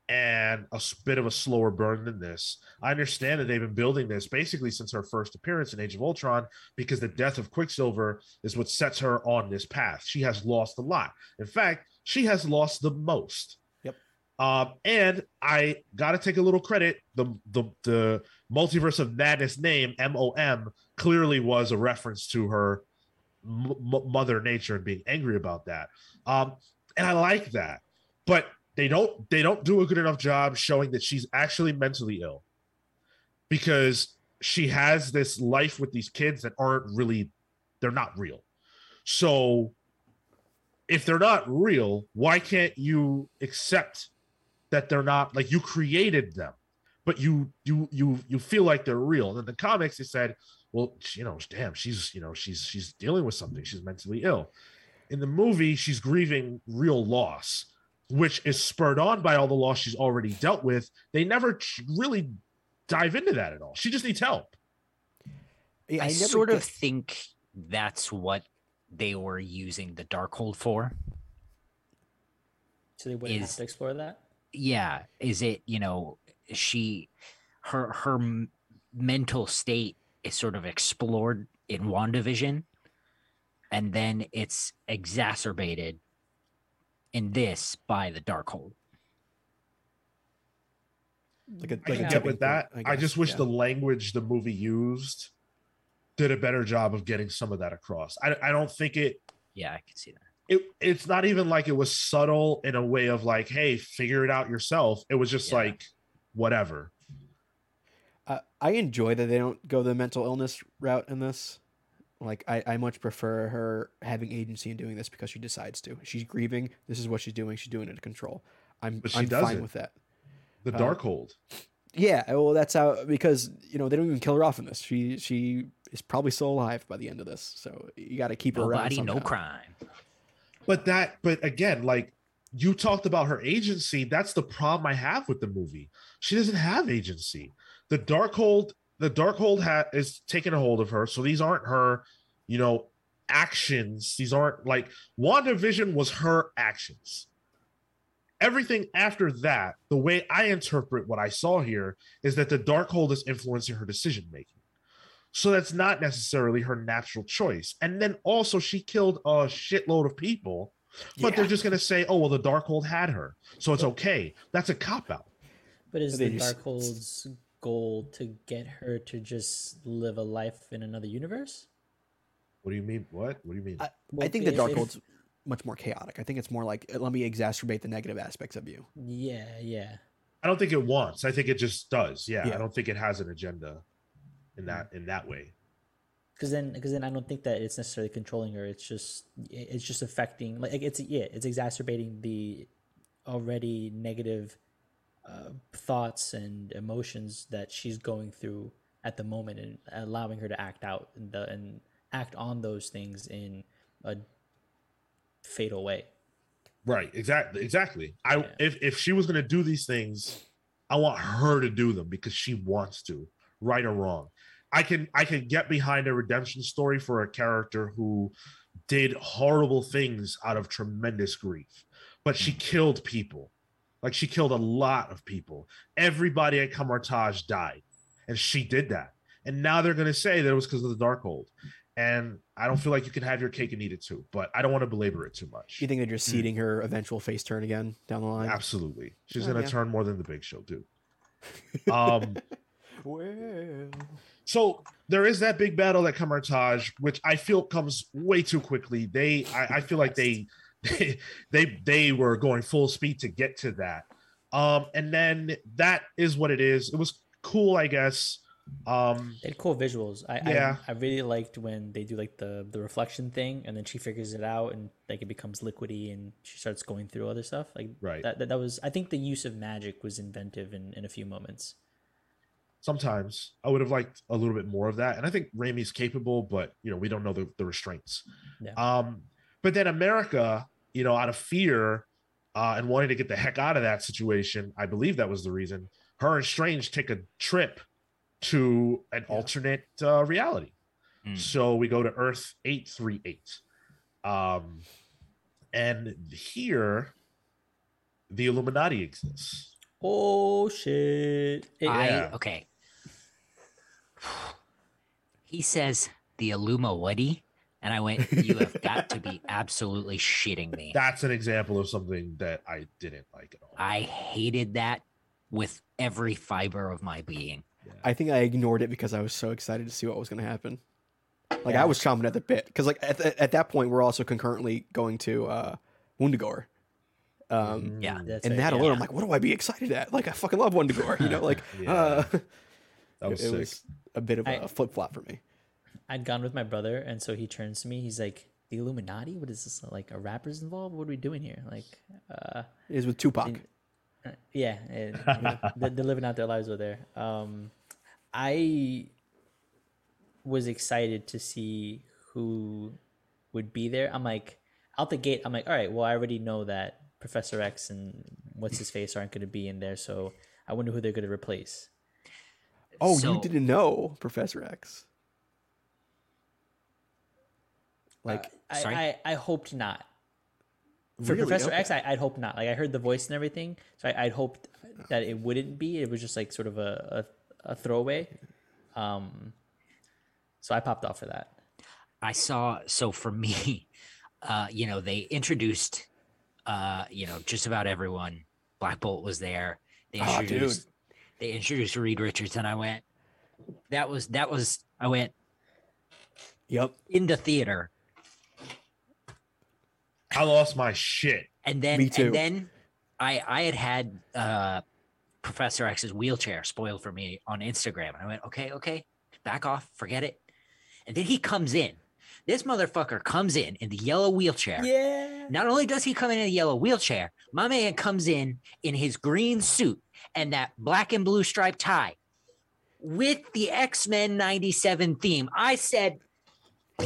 Speaker 1: and a bit of a slower burn than this. I understand that they've been building this basically since her first appearance in Age of Ultron, because the death of Quicksilver is what sets her on this path. She has lost a lot. In fact, she has lost the most.
Speaker 2: Yep.
Speaker 1: Um, and I got to take a little credit. The the the multiverse of madness name mom clearly was a reference to her m- mother nature and being angry about that um and i like that but they don't they don't do a good enough job showing that she's actually mentally ill because she has this life with these kids that aren't really they're not real so if they're not real why can't you accept that they're not like you created them but you you you you feel like they're real. And in the comics, they said, well, you know, damn, she's you know she's she's dealing with something. She's mentally ill. In the movie, she's grieving real loss, which is spurred on by all the loss she's already dealt with. They never really dive into that at all. She just needs help.
Speaker 2: Yeah,
Speaker 4: I,
Speaker 2: never
Speaker 4: sort of think that's what they were using the Darkhold for.
Speaker 3: So they wouldn't
Speaker 4: Is-
Speaker 3: have to explore that.
Speaker 4: yeah is it you know she her her m- mental state is sort of explored in wandavision and then it's exacerbated in this by the darkhold
Speaker 2: Like a,
Speaker 1: I
Speaker 2: like
Speaker 1: can
Speaker 2: a
Speaker 1: get
Speaker 2: tipping
Speaker 1: with that.
Speaker 2: point,
Speaker 1: I, just wish
Speaker 2: yeah.
Speaker 1: the language the movie used did a better job of getting some of that across. I, I don't think it
Speaker 4: yeah i can see that
Speaker 1: it it's not even like it was subtle in a way of like, hey, figure it out yourself. It was just
Speaker 4: Yeah.
Speaker 1: like whatever.
Speaker 2: I enjoy that they don't go the mental illness route in this. Like I, I much prefer her having agency and doing this because she decides to. She's grieving. This is what she's doing. She's doing it to control. I'm
Speaker 1: But she
Speaker 2: I'm
Speaker 1: does
Speaker 2: fine
Speaker 1: it.
Speaker 2: with that.
Speaker 1: The
Speaker 2: Uh,
Speaker 1: Darkhold.
Speaker 2: Yeah, well, that's how because you know they don't even kill her off in this. She she is probably still alive by the end of this. So you got to keep her around.
Speaker 4: nobody no crime
Speaker 1: But that, but again, like you talked about her agency. That's the problem I have with the movie. She doesn't have agency. The Darkhold, the Darkhold hat is taking a hold of her. So these aren't her, you know, actions. These aren't like WandaVision was her actions. Everything after that, the way I interpret what I saw here is that the Darkhold is influencing her decision making. So that's not necessarily her natural choice. And then also she killed a shitload of people, but they're just gonna say, "Oh well, the Darkhold had her, so it's okay." That's a cop out.
Speaker 3: But is the
Speaker 2: just-
Speaker 3: Darkhold's goal to get her to just live a life in another universe?
Speaker 1: What do you mean? What? What do you mean?
Speaker 2: I, I
Speaker 3: Well,
Speaker 2: think the
Speaker 3: if-
Speaker 2: dark
Speaker 3: if-
Speaker 2: hold's much more chaotic. I think it's more like let me exacerbate the negative aspects of you.
Speaker 3: Yeah, yeah.
Speaker 1: I don't think it wants. I think it just does. Yeah,
Speaker 2: Yeah.
Speaker 1: I don't think it has an agenda in that mm. in that way.
Speaker 3: Because then, because then I don't think that it's necessarily controlling her. It's just, it's just affecting. Like it's yeah, it's exacerbating the already negative uh, thoughts and emotions that she's going through at the moment, and allowing her to act out and the and act on those things in a fatal way.
Speaker 1: Right. Exactly. Exactly. I
Speaker 3: Yeah.
Speaker 1: if if she was gonna do these things, I want her to do them because she wants to, right or wrong. I can I can get behind a redemption story for a character who did horrible things out of tremendous grief, but she killed people. Like she killed a lot of people. Everybody at Kamar-Taj died, and she did that. And now they're gonna say that it was because of the Darkhold. And I don't feel like you can have your cake and eat it too, but I don't want to belabor it too much.
Speaker 2: You think they're just
Speaker 1: Hmm.
Speaker 2: seeding her eventual face turn again down the line?
Speaker 1: Absolutely. She's
Speaker 2: Oh,
Speaker 1: gonna
Speaker 2: yeah.
Speaker 1: turn more than the big show, dude. Um
Speaker 2: Well,
Speaker 1: so there is that big battle at Kamar-Taj, which I feel comes way too quickly. They I, I feel like they, they they were going full speed to get to that. Um and then that is what it is. It was cool, I guess. Um
Speaker 3: They had cool visuals. I,
Speaker 1: Yeah.
Speaker 3: I I really liked when they do like the the reflection thing, and then she figures it out, and like it becomes liquidy, and she starts going through other stuff. Like
Speaker 1: Right.
Speaker 3: that, that that was. I think the use of magic was inventive in in a few moments.
Speaker 1: sometimes I would have liked a little bit more of that. And I think Raimi's capable, but you know, we don't know the, the restraints.
Speaker 3: Yeah.
Speaker 1: Um, but then America, you know, out of fear uh, and wanting to get the heck out of that situation, I believe that was the reason. Her and Strange take a trip to an
Speaker 2: Yeah.
Speaker 1: alternate uh, reality.
Speaker 4: Hmm.
Speaker 1: So we go to Earth 838. Um, and here, the Illuminati exists.
Speaker 3: Oh shit! It-
Speaker 4: I okay. He says the Illuma Woody, and I went, "You have got to be absolutely shitting me."
Speaker 1: That's an example of something that I didn't like at all.
Speaker 4: I hated that with every fiber of my being.
Speaker 2: I think I ignored it because I was so excited to see what was going to happen. Like
Speaker 3: Yeah.
Speaker 2: I was chomping at the bit because like at, th- at that point we're also concurrently going to uh, Wundagore. Um,
Speaker 4: Yeah.
Speaker 3: that's
Speaker 2: and
Speaker 3: right,
Speaker 2: that
Speaker 3: yeah.
Speaker 2: alone, I'm like, what do I be excited at? Like I fucking love Wundagore, you know. Like
Speaker 1: Yeah.
Speaker 2: uh,
Speaker 1: That was
Speaker 2: it
Speaker 1: sick.
Speaker 2: was a bit of a flip flop for me.
Speaker 3: I'd gone with my brother, and so he turns to me. He's like, "The Illuminati? What is this? Like, a rapper's involved? What are we doing here?" Like, uh,
Speaker 2: It is with Tupac.
Speaker 3: And- Uh, yeah, it, they're, they're living out their lives over there. Um, I was excited to see who would be there. I'm like, out the gate, I'm like, all right, well, I already know that Professor X and what's his face aren't going to be in there, so I wonder who they're going to replace.
Speaker 2: oh,
Speaker 4: So-
Speaker 2: you didn't know Professor X? Like
Speaker 3: I,
Speaker 4: Sorry?
Speaker 3: I, I hoped not. For
Speaker 2: Really?
Speaker 3: Professor
Speaker 2: Okay.
Speaker 3: X, I, I'd hope not. Like I heard the voice and everything, so I, I'd hoped that it wouldn't be. It was just like sort of a a, a throwaway. Um, so I popped off for that.
Speaker 4: I saw so for me, uh, you know, they introduced uh, you know, just about everyone. Black Bolt was there. They
Speaker 2: Ah,
Speaker 4: introduced they introduced Reed Richards and I went, that was that was I went
Speaker 2: Yep.
Speaker 4: in the theater
Speaker 1: I lost my shit.
Speaker 4: and then
Speaker 2: Me too.
Speaker 4: and then I I had had uh Professor X's wheelchair spoiled for me on Instagram. And I went, okay, okay, back off, forget it. And then he comes in. This motherfucker comes in in the yellow wheelchair.
Speaker 3: Yeah.
Speaker 4: Not only does he come in in a yellow wheelchair, my man comes in in his green suit and that black and blue striped tie with the X Men 97 theme. I said,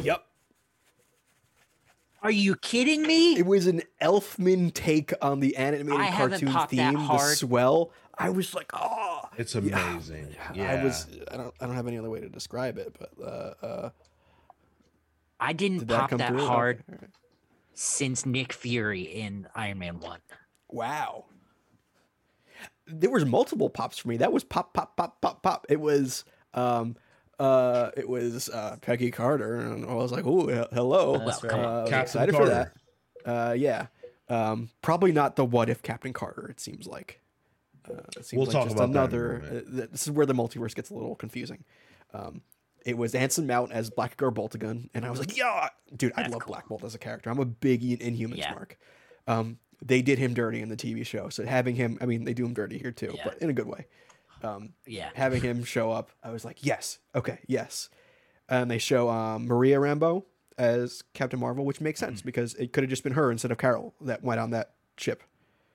Speaker 2: Yep.
Speaker 4: Are you kidding me?
Speaker 2: It was an Elfman take on the animated
Speaker 4: I
Speaker 2: cartoon theme, the swell. I was like, oh,
Speaker 1: It's amazing. Yeah.
Speaker 2: I was. I don't. I don't have any other way to describe it, but uh, uh,
Speaker 4: I didn't
Speaker 2: did that
Speaker 4: pop
Speaker 2: come
Speaker 4: that
Speaker 2: through? Okay,
Speaker 4: hard since Nick Fury in Iron Man 1.
Speaker 2: Wow. There was multiple pops for me. That was pop, pop, pop, pop, pop. It was, um, uh, it was uh, Peggy Carter, and I was like, oh, he- hello.
Speaker 3: That's right.
Speaker 2: Uh, I was
Speaker 1: Captain
Speaker 2: excited for that. Uh, yeah. Um, probably not the what if Captain Carter. It seems like. Uh, it seems
Speaker 1: We'll
Speaker 2: like
Speaker 1: talk
Speaker 2: just
Speaker 1: about that in a
Speaker 2: another.
Speaker 1: moment.
Speaker 2: uh, this is where the multiverse gets a little confusing. Um, it was Anson Mount as Blackagar Boltagon, and I was like, yeah, dude, I love
Speaker 4: cool.
Speaker 2: Black Bolt as a character. I'm a big In- Inhumans
Speaker 4: Yeah.
Speaker 2: mark. Um, they did him dirty in the TV show, so having him, I mean, they do him dirty here too,
Speaker 4: Yeah.
Speaker 2: but in a good way. Um,
Speaker 4: Yeah.
Speaker 2: having him show up, I was like, yes, okay, yes. And they show um, Maria Rambeau as Captain Marvel, which makes sense
Speaker 1: Mm-hmm.
Speaker 2: because it could have just been her instead of Carol that went on that ship.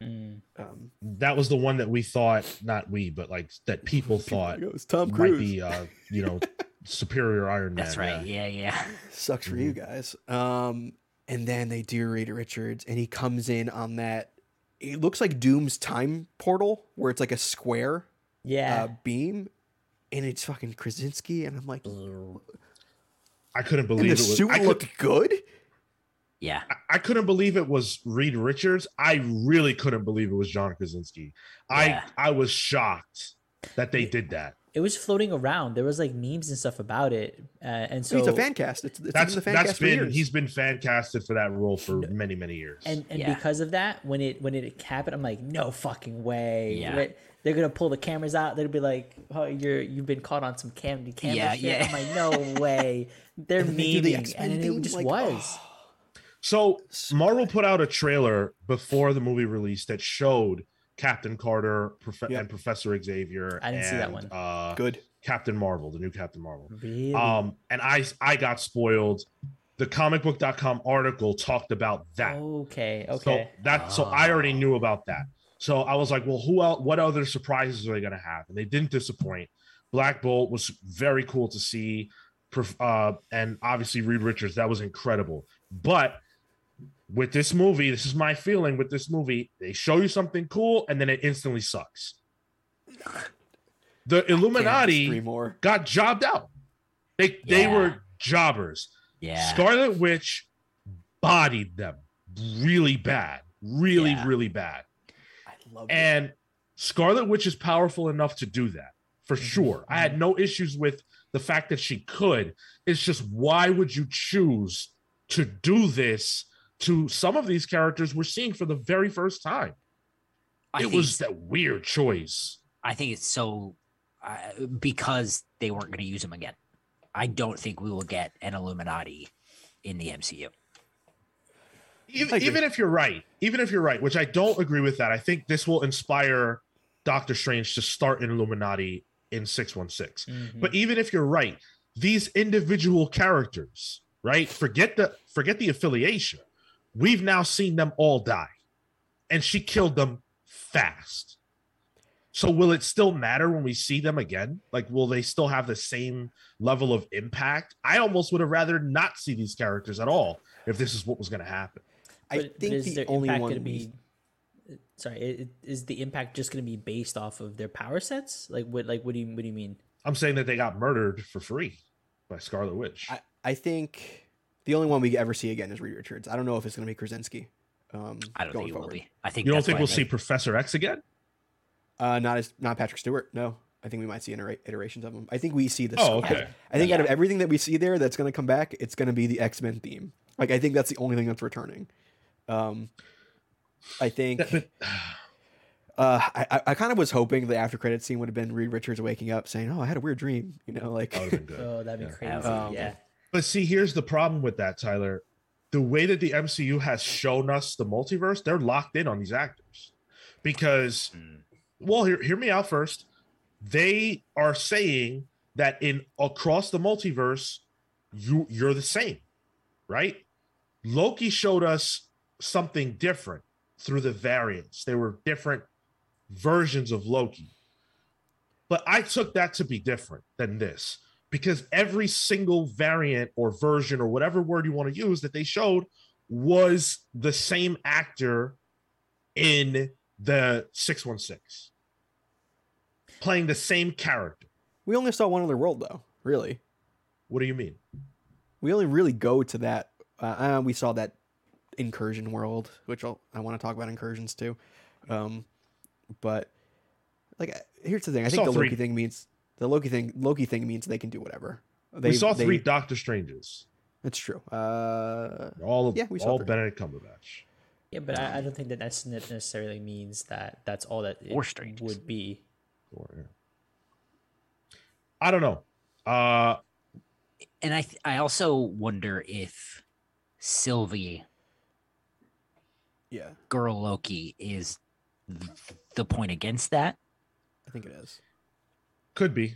Speaker 3: Mm.
Speaker 2: Um,
Speaker 1: that was the one that we thought, not we, but like that people thought
Speaker 2: it was Tom
Speaker 1: might
Speaker 2: Cruise.
Speaker 1: be, uh, you know, superior Iron Man.
Speaker 4: That's right.
Speaker 1: yeah.
Speaker 4: Yeah, yeah.
Speaker 2: Sucks for you guys. Um, and then they do Reed Richards, and he comes in on that. It looks like Doom's time portal, where it's like a square
Speaker 3: Yeah.
Speaker 2: uh, beam, and it's fucking Krasinski, and I'm like,
Speaker 1: I couldn't
Speaker 2: and
Speaker 1: believe
Speaker 2: the
Speaker 1: it was.
Speaker 2: suit
Speaker 1: I, could,
Speaker 2: looked good.
Speaker 4: Yeah.
Speaker 1: I couldn't believe it was Reed Richards. I really couldn't believe it was John Krasinski.
Speaker 4: Yeah.
Speaker 1: I I was shocked that they did that.
Speaker 3: it was floating around. There was like memes and stuff about it, uh, and so
Speaker 2: it's a fan cast. It's, it's
Speaker 1: That's
Speaker 2: in the fan
Speaker 1: that's
Speaker 2: cast for
Speaker 1: been
Speaker 2: years.
Speaker 1: he's been fan casted for that role for many many years.
Speaker 3: and and
Speaker 4: Yeah.
Speaker 3: because of that, when it when it happened, I'm like, no fucking way.
Speaker 4: Yeah.
Speaker 3: Right? They're gonna pull the cameras out. They'll be like, "Oh, you're you've been caught on some cam camera
Speaker 4: Yeah,
Speaker 3: shit."
Speaker 4: yeah.
Speaker 3: I'm like, "No way." They're
Speaker 2: And they the
Speaker 3: and it just
Speaker 2: like,
Speaker 3: was.
Speaker 1: So Marvel put out a trailer before the movie release that showed Captain Carter Prof-
Speaker 2: Yeah.
Speaker 1: and Professor Xavier.
Speaker 3: I didn't see that one.
Speaker 1: Uh,
Speaker 2: good.
Speaker 1: Captain Marvel, the new Captain Marvel.
Speaker 3: Really?
Speaker 1: Um, and I I got spoiled. The comicbook.com article talked about that.
Speaker 3: okay. Okay.
Speaker 1: So
Speaker 3: Okay.
Speaker 1: that so I already knew about that. So I was like, well, who else? What other surprises are they going to have? And they didn't disappoint. Black Bolt was very cool to see, uh, and obviously Reed Richards. That was incredible. But with this movie, this is my feeling with this movie. They show you something cool, and then it instantly sucks. The Illuminati got jobbed out. They they were jobbers.
Speaker 4: Yeah.
Speaker 1: Scarlet Witch bodied them really bad, really,
Speaker 4: Yeah.
Speaker 1: really bad.
Speaker 2: I love it.
Speaker 1: And Scarlet Witch is powerful enough to do that for
Speaker 2: Mm-hmm.
Speaker 1: sure. I had no issues with the fact that she could. It's just why would you choose to do this to some of these characters we're seeing for the very first time?
Speaker 4: I
Speaker 1: it was that weird choice.
Speaker 4: I think it's so uh, because they weren't going to use him again. I don't think we will get an Illuminati in the MCU.
Speaker 2: I
Speaker 1: Even, even if you're right, even if you're right, which I don't agree with that, I think this will inspire Doctor Strange to start in Illuminati in 616.
Speaker 3: Mhm.
Speaker 1: But even if you're right, these individual characters, right? Forget the forget the affiliation. We've now seen them all die. And she killed them fast. So will it still matter when we see them again? Like will they still have the same level of impact? I almost would have rather not see these characters at all if this is what was going to happen.
Speaker 2: I
Speaker 3: But- but
Speaker 2: think
Speaker 3: is
Speaker 2: the only one
Speaker 3: gonna
Speaker 2: we-
Speaker 3: be sorry i- i- is the impact just going to be based off of their power sets like what like what do you what do you mean
Speaker 1: I'm saying that they got murdered for free by Scarlet Witch.
Speaker 2: I, I think the only one we ever see again is Reed Richards. I don't know if it's going to be Krasinski. Um,
Speaker 4: I don't
Speaker 2: going
Speaker 4: think it will be. I think
Speaker 1: You don't think we'll
Speaker 4: they-
Speaker 1: see Professor X again?
Speaker 2: Uh, not as not Patrick Stewart. No, I think we might see itera- iterations of him. I think we see the.
Speaker 1: Oh,
Speaker 2: squad.
Speaker 1: okay.
Speaker 2: I think out of everything that we see there, that's going to come back. It's going to be the X Men theme. Like I think that's the only thing that's returning. Um, I think. Uh, I, I- I kind of was hoping the after credit scene would have been Reed Richards waking up saying, "Oh, I had a weird dream," you know, like
Speaker 1: That would been good.
Speaker 3: Oh, that'd be
Speaker 1: Yeah.
Speaker 3: crazy.
Speaker 2: Um,
Speaker 3: yeah.
Speaker 1: But see, here's the problem with that, Tyler. The way that the MCU has shown us the multiverse, they're locked in on these actors. Because,
Speaker 4: Mm.
Speaker 1: well, hear, hear me out first. They are saying that in across the multiverse, you you're the same, right? Loki showed us something different through the variants. They were different versions of Loki. But I took that to be different than this because every single variant or version or whatever word you want to use that they showed was the same actor in the 616 playing the same character.
Speaker 2: we only saw one other world though. Really,
Speaker 1: What do you mean?
Speaker 2: we only really go to that. Uh, uh, we saw that incursion world, which I'll, I want to talk about incursions too. Um, but like, here's the thing. I
Speaker 1: We
Speaker 2: think
Speaker 1: saw
Speaker 2: the Loki thing means the Loki thing. Loki thing means they can do whatever. They,
Speaker 1: we saw
Speaker 2: they-
Speaker 1: three Doctor Stranges,
Speaker 2: That's true. Uh,
Speaker 1: all of
Speaker 2: Yeah, we saw
Speaker 1: all
Speaker 2: three.
Speaker 1: Benedict Cumberbatch.
Speaker 3: Yeah, but I, I don't think that that's necessarily means that that's all that it
Speaker 4: Or strangers.
Speaker 3: would be.
Speaker 1: Or, yeah. I don't know. Uh,
Speaker 4: and I th- I also wonder if Sylvie
Speaker 2: yeah,
Speaker 4: girl Loki is th- the point against that.
Speaker 2: I think it is.
Speaker 1: could be.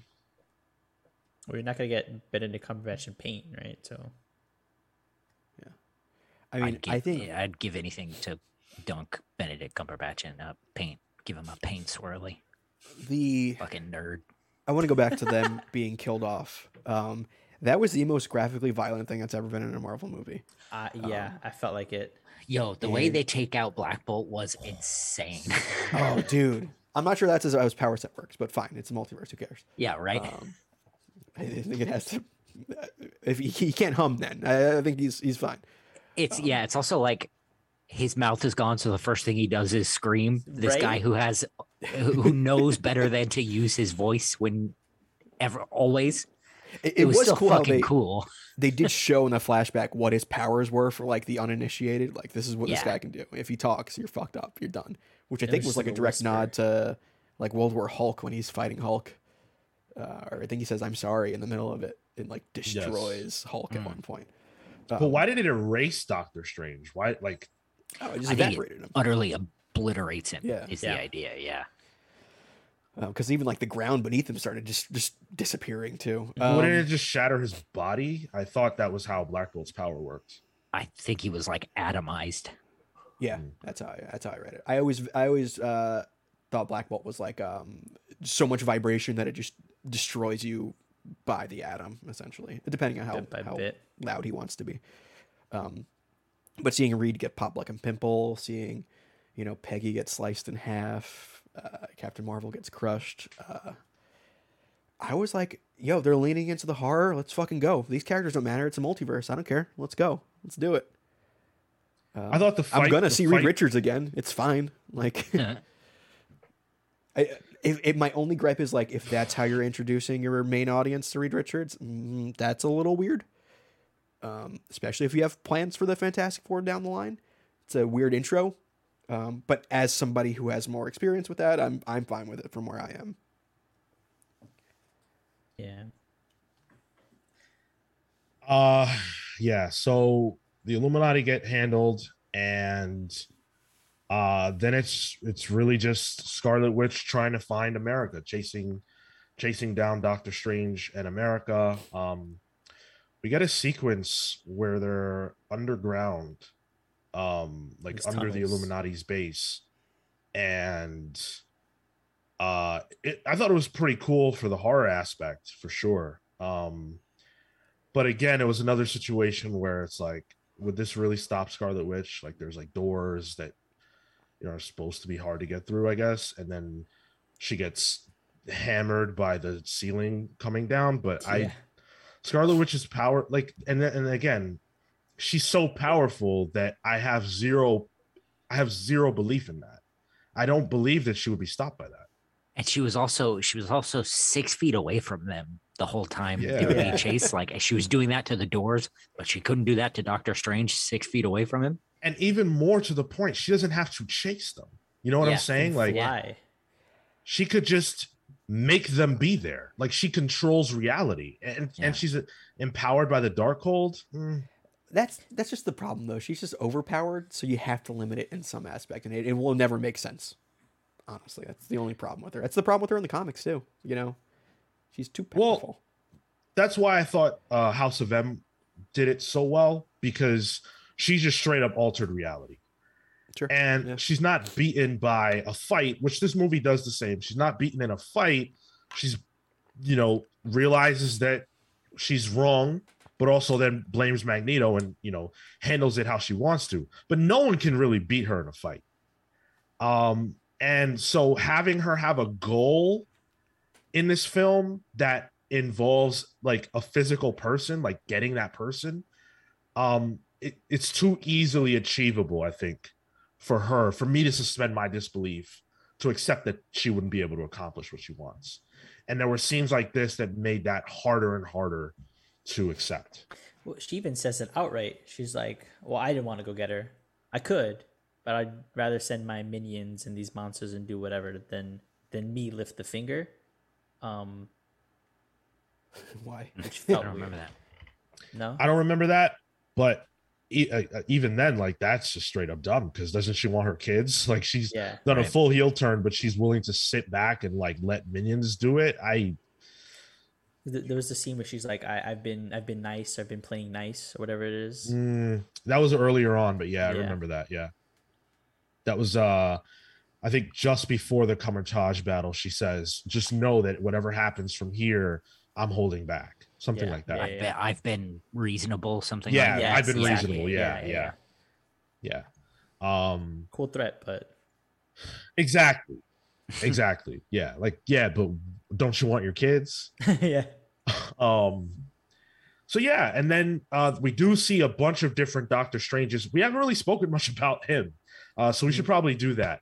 Speaker 3: Well, you're not gonna get Benedict Cumberbatch in paint, right? So yeah.
Speaker 2: I mean,
Speaker 4: I'd give,
Speaker 2: I think
Speaker 4: I'd give anything to dunk Benedict Cumberbatch in uh, paint. Give him a paint swirly.
Speaker 2: the
Speaker 4: Fucking nerd.
Speaker 2: I want to go back to them being killed off. Um, that was the most graphically violent thing that's ever been in a Marvel movie.
Speaker 3: uh, yeah, I felt like it.
Speaker 4: Yo, the way they take out Black Bolt was insane.
Speaker 2: Oh, dude, I'm not sure that's as how his power set works, but fine, it's a multiverse. Who cares?
Speaker 4: yeah, right.
Speaker 2: Um, I think it has to. If he, he can't hum, then I, I think he's he's fine.
Speaker 4: It's yeah, it's also like his mouth is gone, so the first thing he does is scream. This guy who has who knows better than to use his voice when ever always.
Speaker 2: It,
Speaker 4: It, was, still
Speaker 2: cool
Speaker 4: fucking
Speaker 2: they
Speaker 4: cool.
Speaker 2: they did show in the flashback what his powers were for like the uninitiated. Like this is what this guy can do. If he talks, you're fucked up. You're done. Which I
Speaker 3: It
Speaker 2: think
Speaker 3: was
Speaker 2: was like a direct
Speaker 3: whisper.
Speaker 2: nod to like World War Hulk when he's fighting Hulk. Uh, or I think he says "I'm sorry" in the middle of it. It like destroys Hulk at
Speaker 4: Mm.
Speaker 2: one point.
Speaker 1: But
Speaker 2: Um,
Speaker 1: why did it erase Doctor Strange? Why, like,
Speaker 2: Oh, it just
Speaker 4: I think
Speaker 2: evaporated him.
Speaker 4: it utterly obliterates him.
Speaker 2: Yeah.
Speaker 4: is
Speaker 3: Yeah.
Speaker 4: the idea. Yeah,
Speaker 2: because even like the ground beneath him started just just disappearing too.
Speaker 1: wouldn't
Speaker 2: Um,
Speaker 1: it just shatter his body? I thought that was how Black Bolt's power worked.
Speaker 4: I think he was like atomized.
Speaker 2: yeah,
Speaker 1: Mm.
Speaker 2: that's how I, that's how I read it. I always I always uh, thought Black Bolt was like um, so much vibration that it just destroys you by the atom, essentially, depending on how,
Speaker 3: Bit by
Speaker 2: how
Speaker 3: bit.
Speaker 2: loud he wants to be. Um, but seeing Reed get popped like a pimple, seeing you know Peggy get sliced in half, uh, Captain Marvel gets crushed. Uh, I was like, yo, they're leaning into the horror. Let's fucking go. These characters don't matter. It's a multiverse. I don't care. Let's go. Let's do it. Uh,
Speaker 1: I thought the fight.
Speaker 2: I'm gonna
Speaker 1: the
Speaker 2: see Reed Richards again. It's fine. Like, I, if, if my only gripe is like, if that's how you're introducing your main audience to Reed Richards, mm, that's a little weird. Um, especially if you have plans for the Fantastic Four down the line. It's a weird intro. Um, but as somebody who has more experience with that, I'm I'm fine with it from where I am.
Speaker 3: Yeah.
Speaker 1: Uh yeah, so the Illuminati get handled and uh then it's it's really just Scarlet Witch trying to find America, chasing chasing down Doctor Strange and America. Um we get a sequence where they're underground um like
Speaker 3: These
Speaker 1: under the. Illuminati's base and uh it, I thought it was pretty cool for the horror aspect for sure. Um but again, it was another situation where it's like, would this really stop Scarlet Witch? Like, there's like doors that you know are supposed to be hard to get through, I guess, and then she gets hammered by the ceiling coming down. But I, Scarlet Witch's power, like, and then- and again, she's so powerful that I have zero I have zero belief in that. I don't believe that she would be stopped by that.
Speaker 4: And she was also she was also six feet away from them the whole time
Speaker 1: Yeah.
Speaker 4: they were being chased. Like she was doing that to the doors, but she couldn't do that to Doctor Strange six feet away from him.
Speaker 1: And even more to the point, she doesn't have to chase them. You know what
Speaker 4: Yeah,
Speaker 1: I'm saying? Like
Speaker 3: Why?
Speaker 1: she could just make them be there. Like she controls reality, and
Speaker 4: Yeah.
Speaker 1: and she's uh, empowered by the Darkhold. Mm,
Speaker 2: That's that's just the problem though. She's just overpowered, so you have to limit it in some aspect, and it, it will never make sense. Honestly, that's the only problem with her. That's the problem with her in the comics too. You know, she's too
Speaker 1: Well,
Speaker 2: powerful.
Speaker 1: that's why I thought uh, House of M did it so well because she's just straight up altered reality.
Speaker 2: sure.
Speaker 1: and
Speaker 2: Yeah.
Speaker 1: she's not beaten by a fight which this movie does the same she's not beaten in a fight she's you know realizes that she's wrong but also then blames magneto and you know handles it how she wants to. But no one can really beat her in a fight. Um and so having her have a goal in this film that involves like a physical person like getting that person um it, it's too easily achievable i think for her for me to suspend my disbelief to accept that she wouldn't be able to accomplish what she wants. And there were scenes like this that made that harder and harder to accept
Speaker 3: Well, she even says it outright. She's like, "Well, I didn't want to go get her. I could, but I'd rather send my minions and these monsters and do whatever than than me lift the finger." Um,
Speaker 2: Why?
Speaker 3: which
Speaker 4: I don't remember that.
Speaker 3: No,
Speaker 1: i don't remember that but e- uh, uh, even then like that's just straight up dumb because doesn't she want her kids like she's
Speaker 3: yeah,
Speaker 1: done a full heel turn but she's willing to sit back and like let minions do it i
Speaker 3: Th- there was the scene where she's like, I, "I've been, I've been nice. I've been playing nice, or whatever it is."
Speaker 1: Mm, that was earlier on, but yeah, I
Speaker 3: Yeah.
Speaker 1: remember that. Yeah, that was uh, I think just before the Kamar-Taj battle. She says, "Just know that whatever happens from here, I'm holding back." Something
Speaker 3: Yeah,
Speaker 1: like that.
Speaker 3: yeah,
Speaker 4: I've been, I've been reasonable, something
Speaker 1: Yeah,
Speaker 4: like that.
Speaker 1: I've been
Speaker 3: Yes,
Speaker 1: reasonable. Yeah, yeah, yeah. Um,
Speaker 3: Cool threat, but
Speaker 1: exactly, exactly. yeah, like yeah, but don't you want your kids?
Speaker 3: yeah,
Speaker 1: um so yeah and then uh we do see a bunch of different doctor stranges we haven't really spoken much about him uh so we should probably do that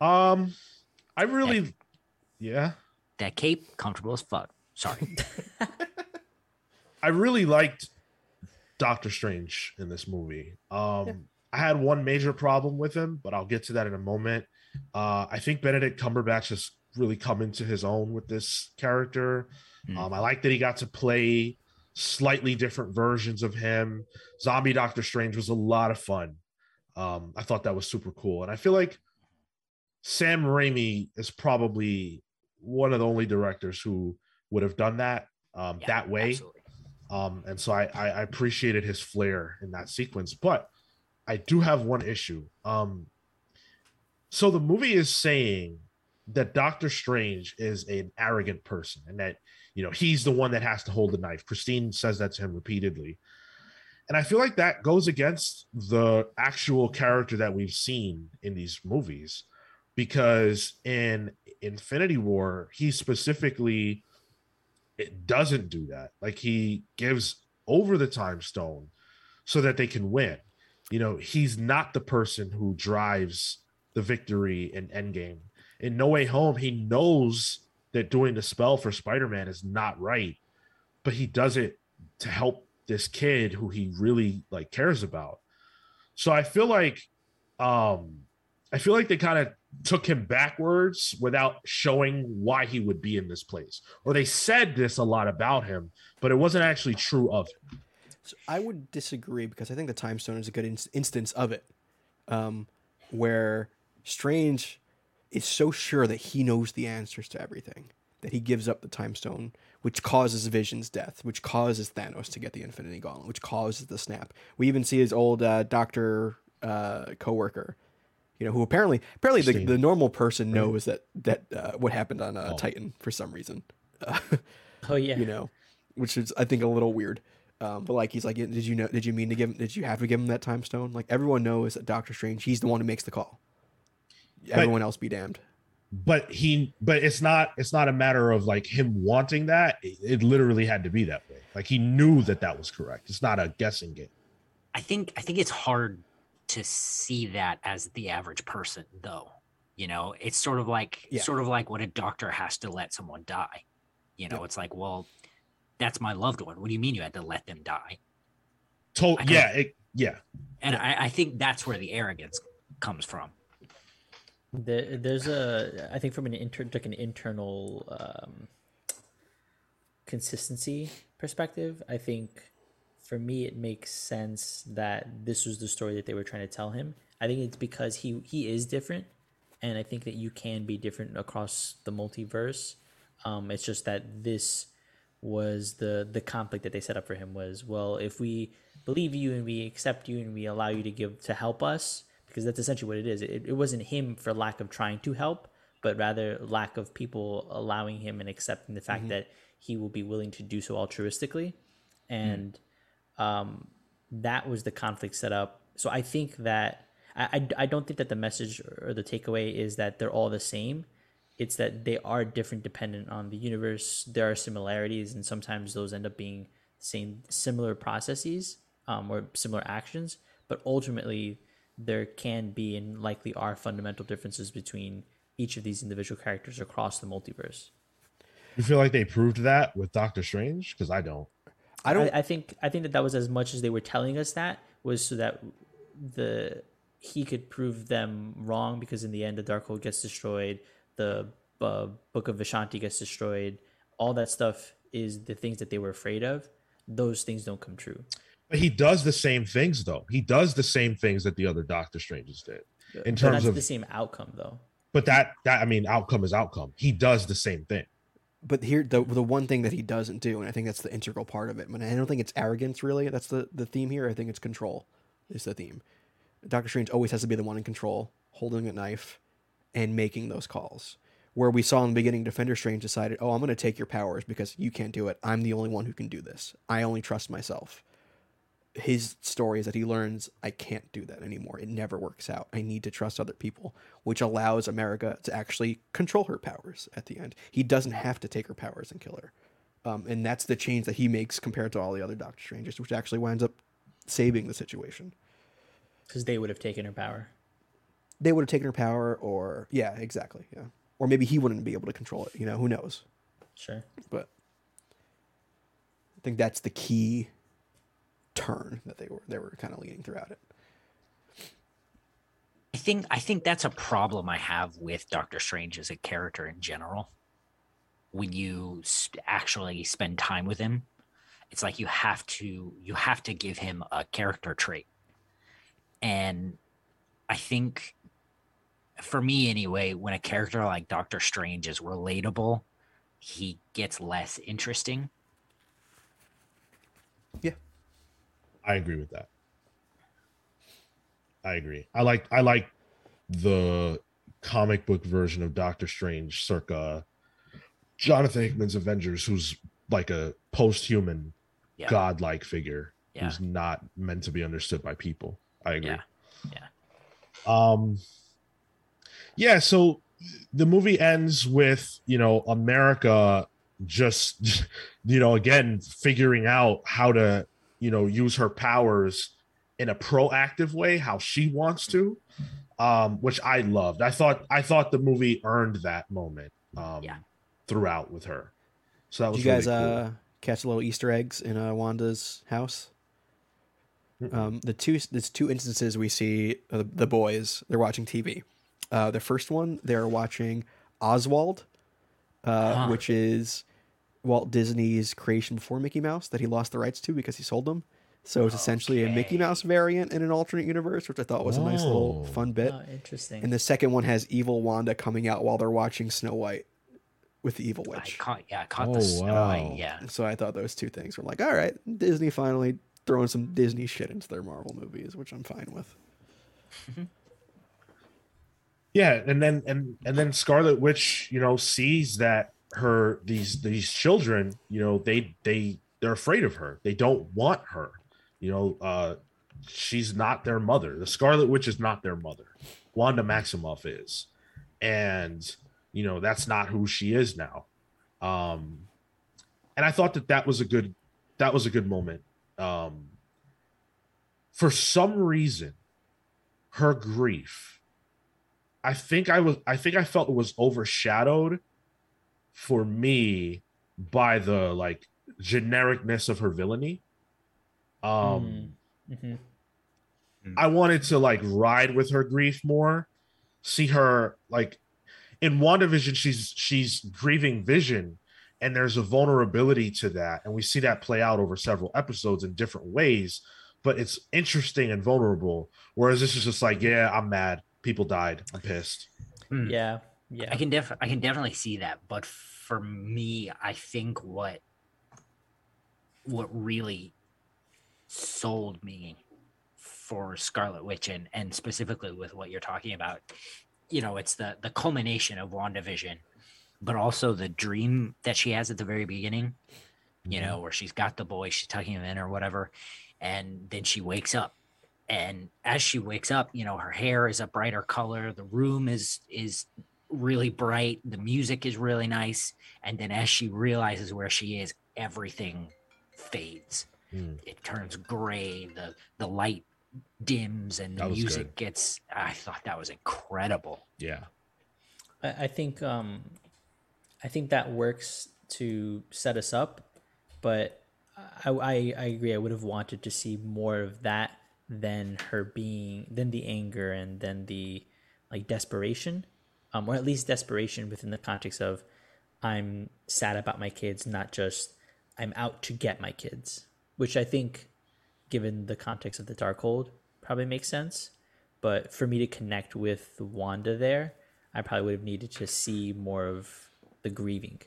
Speaker 1: um i really yeah
Speaker 4: That cape, comfortable as fuck. Sorry.
Speaker 1: i really liked doctor strange in this movie um
Speaker 2: Yeah.
Speaker 1: i had one major problem with him but i'll get to that in a moment uh i think benedict cumberbatch has really come into his own with this character
Speaker 4: Hmm.
Speaker 1: um i like that he got to play slightly different versions of him zombie doctor strange was a lot of fun um i thought that was super cool and i feel like sam raimi is probably one of the only directors who would have done that um
Speaker 4: Yeah,
Speaker 1: that way um, and so I, I I appreciated his flair in that sequence. But I do have one issue. Um, so the movie is saying that Doctor Strange is an arrogant person, and that you know he's the one that has to hold the knife. Christine says that to him repeatedly, and I feel like that goes against the actual character that we've seen in these movies, because in Infinity War he specifically it doesn't do that. Like he gives over the time stone so that they can win. You know, he's not the person who drives the victory in Endgame. In No Way Home, he knows that doing the spell for Spider-Man is not right, but he does it to help this kid who he really like cares about. So I feel like um I feel like they kind of took him backwards without showing why he would be in this place. Or they said this a lot about him, but it wasn't actually true of him.
Speaker 2: So I would disagree because I think the time stone is a good ins- instance of it, um, where Strange is so sure that he knows the answers to everything that he gives up the time stone, which causes Vision's death, which causes Thanos to get the Infinity Gauntlet, which causes the snap. We even see his old uh, doctor uh, coworker, you know, who apparently apparently the, the normal person knows that that uh, what happened on uh,
Speaker 1: Oh.
Speaker 2: Titan for some reason. Uh,
Speaker 3: oh yeah,
Speaker 2: you know, which is I think a little weird. Um, but like he's like, did you know? Did you mean to give? him Did you have to give him that time stone? Like everyone knows that Doctor Strange, he's the one who makes the call. Everyone else be damned.
Speaker 1: But he but it's not it's not a matter of like him wanting that. It, it literally had to be that way. Like he knew that that was correct. It's not a guessing game.
Speaker 4: I think I think it's hard to see that as the average person though you know it's sort of like
Speaker 2: Yeah.
Speaker 4: sort of like when a doctor has to let someone die you know it's like well that's my loved one what do you mean you had to let them die
Speaker 1: To- yeah, it, yeah.
Speaker 4: and I, I think that's where the arrogance comes from
Speaker 3: There, there's a, I think from an inter, like an internal um, consistency perspective, I think for me it makes sense that this was the story that they were trying to tell him. I think it's because he he is different, and I think that you can be different across the multiverse. Um, it's just that this was the the conflict that they set up for him was well if we believe you and we accept you and we allow you to give to help us because that's essentially what it is. It, it wasn't him for lack of trying to help but rather lack of people allowing him and accepting the fact that he will be willing to do so altruistically. And um, that was the conflict set up. So i think that I, I, I don't think that the message or the takeaway is that they're all the same. It's that they are different dependent on the universe. There are similarities and sometimes those end up being same similar processes um, or similar actions. But ultimately there can be and likely are fundamental differences between each of these individual characters across the multiverse
Speaker 1: You feel like they proved that with Doctor Strange? Because I don't.
Speaker 2: I don't.
Speaker 3: I, I think I think that that was as much as they were telling us that was so that the he could prove them wrong because in the end the Darkhold gets destroyed, the uh, Book of Vishanti gets destroyed. All that stuff is the things that they were afraid of. Those things don't come true.
Speaker 1: But he does the same things, though. He does the same things that the other Doctor Stranges did. In
Speaker 3: But
Speaker 1: terms
Speaker 3: that's
Speaker 1: of-
Speaker 3: the same outcome, though.
Speaker 1: But that that I mean, outcome is outcome. He does the same thing.
Speaker 2: but here the the one thing that he doesn't do, and I think that's the integral part of it. But I don't think it's arrogance really. That's the the theme here. I think it's control is the theme. Doctor Strange always has to be the one in control, holding a knife, and making those calls. Where we saw in the beginning, Defender Strange decided, "Oh, I'm going to take your powers because you can't do it. I'm the only one who can do this. I only trust myself." His story is that he learns, "I can't do that anymore. It never works out. I need to trust other people," which allows America to actually control her powers at the end. He doesn't have to take her powers and kill her, um, and that's the change that he makes compared to all the other Doctor Strangers, which actually winds up saving the situation.
Speaker 3: Because they would have taken her power.
Speaker 2: They would have taken her power, or yeah, exactly, yeah, or maybe he wouldn't be able to control it. You know, who knows?
Speaker 3: Sure.
Speaker 2: But I think that's the key turn that they were they were kind of leading throughout it.
Speaker 4: I think I think that's a problem I have with Doctor Strange as a character in general. When you actually spend time with him, it's like you have to you have to give him a character trait. And I think for me anyway, when a character like Doctor Strange is relatable, he gets less interesting.
Speaker 1: I agree with that. I agree. I like I like the comic book version of Doctor Strange circa Jonathan Hickman's Avengers, who's like a post-human
Speaker 4: Yeah.
Speaker 1: godlike figure
Speaker 4: Yeah.
Speaker 1: who's not meant to be understood by people. I agree.
Speaker 4: Yeah. Yeah.
Speaker 1: Um yeah, so the movie ends with, you know, America just you know, again figuring out how to, you know, use her powers in a proactive way, how she wants to. Um, which I loved. I thought I thought the movie earned that moment um
Speaker 4: Yeah.
Speaker 1: throughout with her. So that
Speaker 2: Did
Speaker 1: was
Speaker 2: you guys
Speaker 1: really cool.
Speaker 2: uh, catch the little Easter eggs in uh, Wanda's house? Um, the two there's two instances we see uh, the boys they're watching TV. Uh, the first one they're watching Oswald, uh,
Speaker 4: Huh.
Speaker 2: which is Walt Disney's creation before Mickey Mouse that he lost the rights to because he sold them. So it's essentially a Mickey Mouse variant in an alternate universe, which I thought was a nice little fun bit.
Speaker 3: Oh, interesting.
Speaker 2: And the second one has evil Wanda coming out while they're watching Snow White with the evil
Speaker 4: I
Speaker 2: witch.
Speaker 4: caught yeah, I caught
Speaker 1: Oh,
Speaker 4: the snow.
Speaker 1: wow.
Speaker 4: White, Yeah.
Speaker 2: So I thought those two things were like, all right, Disney finally throwing some Disney shit into their Marvel movies, which I'm fine with. Mm-hmm.
Speaker 1: yeah and then and and then scarlet witch you know sees that her these these children you know they they they're afraid of her. They don't want her. You know uh she's not their mother. The scarlet witch is not their mother. Wanda maximoff is. And you know that's not who she is now. Um and i thought that that was a good that was a good moment. Um for some reason her grief. I think I was I think I felt it was overshadowed for me by the like genericness of her villainy. Um
Speaker 3: hmm
Speaker 1: I wanted to like ride with her grief more, see her like in WandaVision, she's she's grieving vision, and there's a vulnerability to that. And we see that play out over several episodes in different ways, but it's interesting and vulnerable. Whereas this is just like, yeah, I'm mad. People died. I'm pissed.
Speaker 3: Yeah. Yeah.
Speaker 4: I can def I can definitely see that, but for me, I think what what really sold me for Scarlet Witch and and specifically with what you're talking about, you know, it's the the culmination of WandaVision, but also the dream that she has at the very beginning, you mm-hmm. know, where she's got the boy, she's tucking him in or whatever, and then she wakes up. And as she wakes up, you know, her hair is a brighter color, the room is is really bright. The music is really nice. And then as she realizes where she is, everything fades.
Speaker 1: Mm.
Speaker 4: It turns gray. The the light dims and the music
Speaker 1: good.
Speaker 4: gets I thought that was incredible.
Speaker 1: Yeah.
Speaker 3: I, I think um I think that works to set us up, but I, I I agree. I would have wanted to see more of that than her being than the anger and then the like desperation, um, or at least desperation within the context of I'm sad about my kids, not just I'm out to get my kids, which I think, given the context of the Darkhold, probably makes sense. But for me to connect with Wanda there, I probably would have needed to see more of the grieving.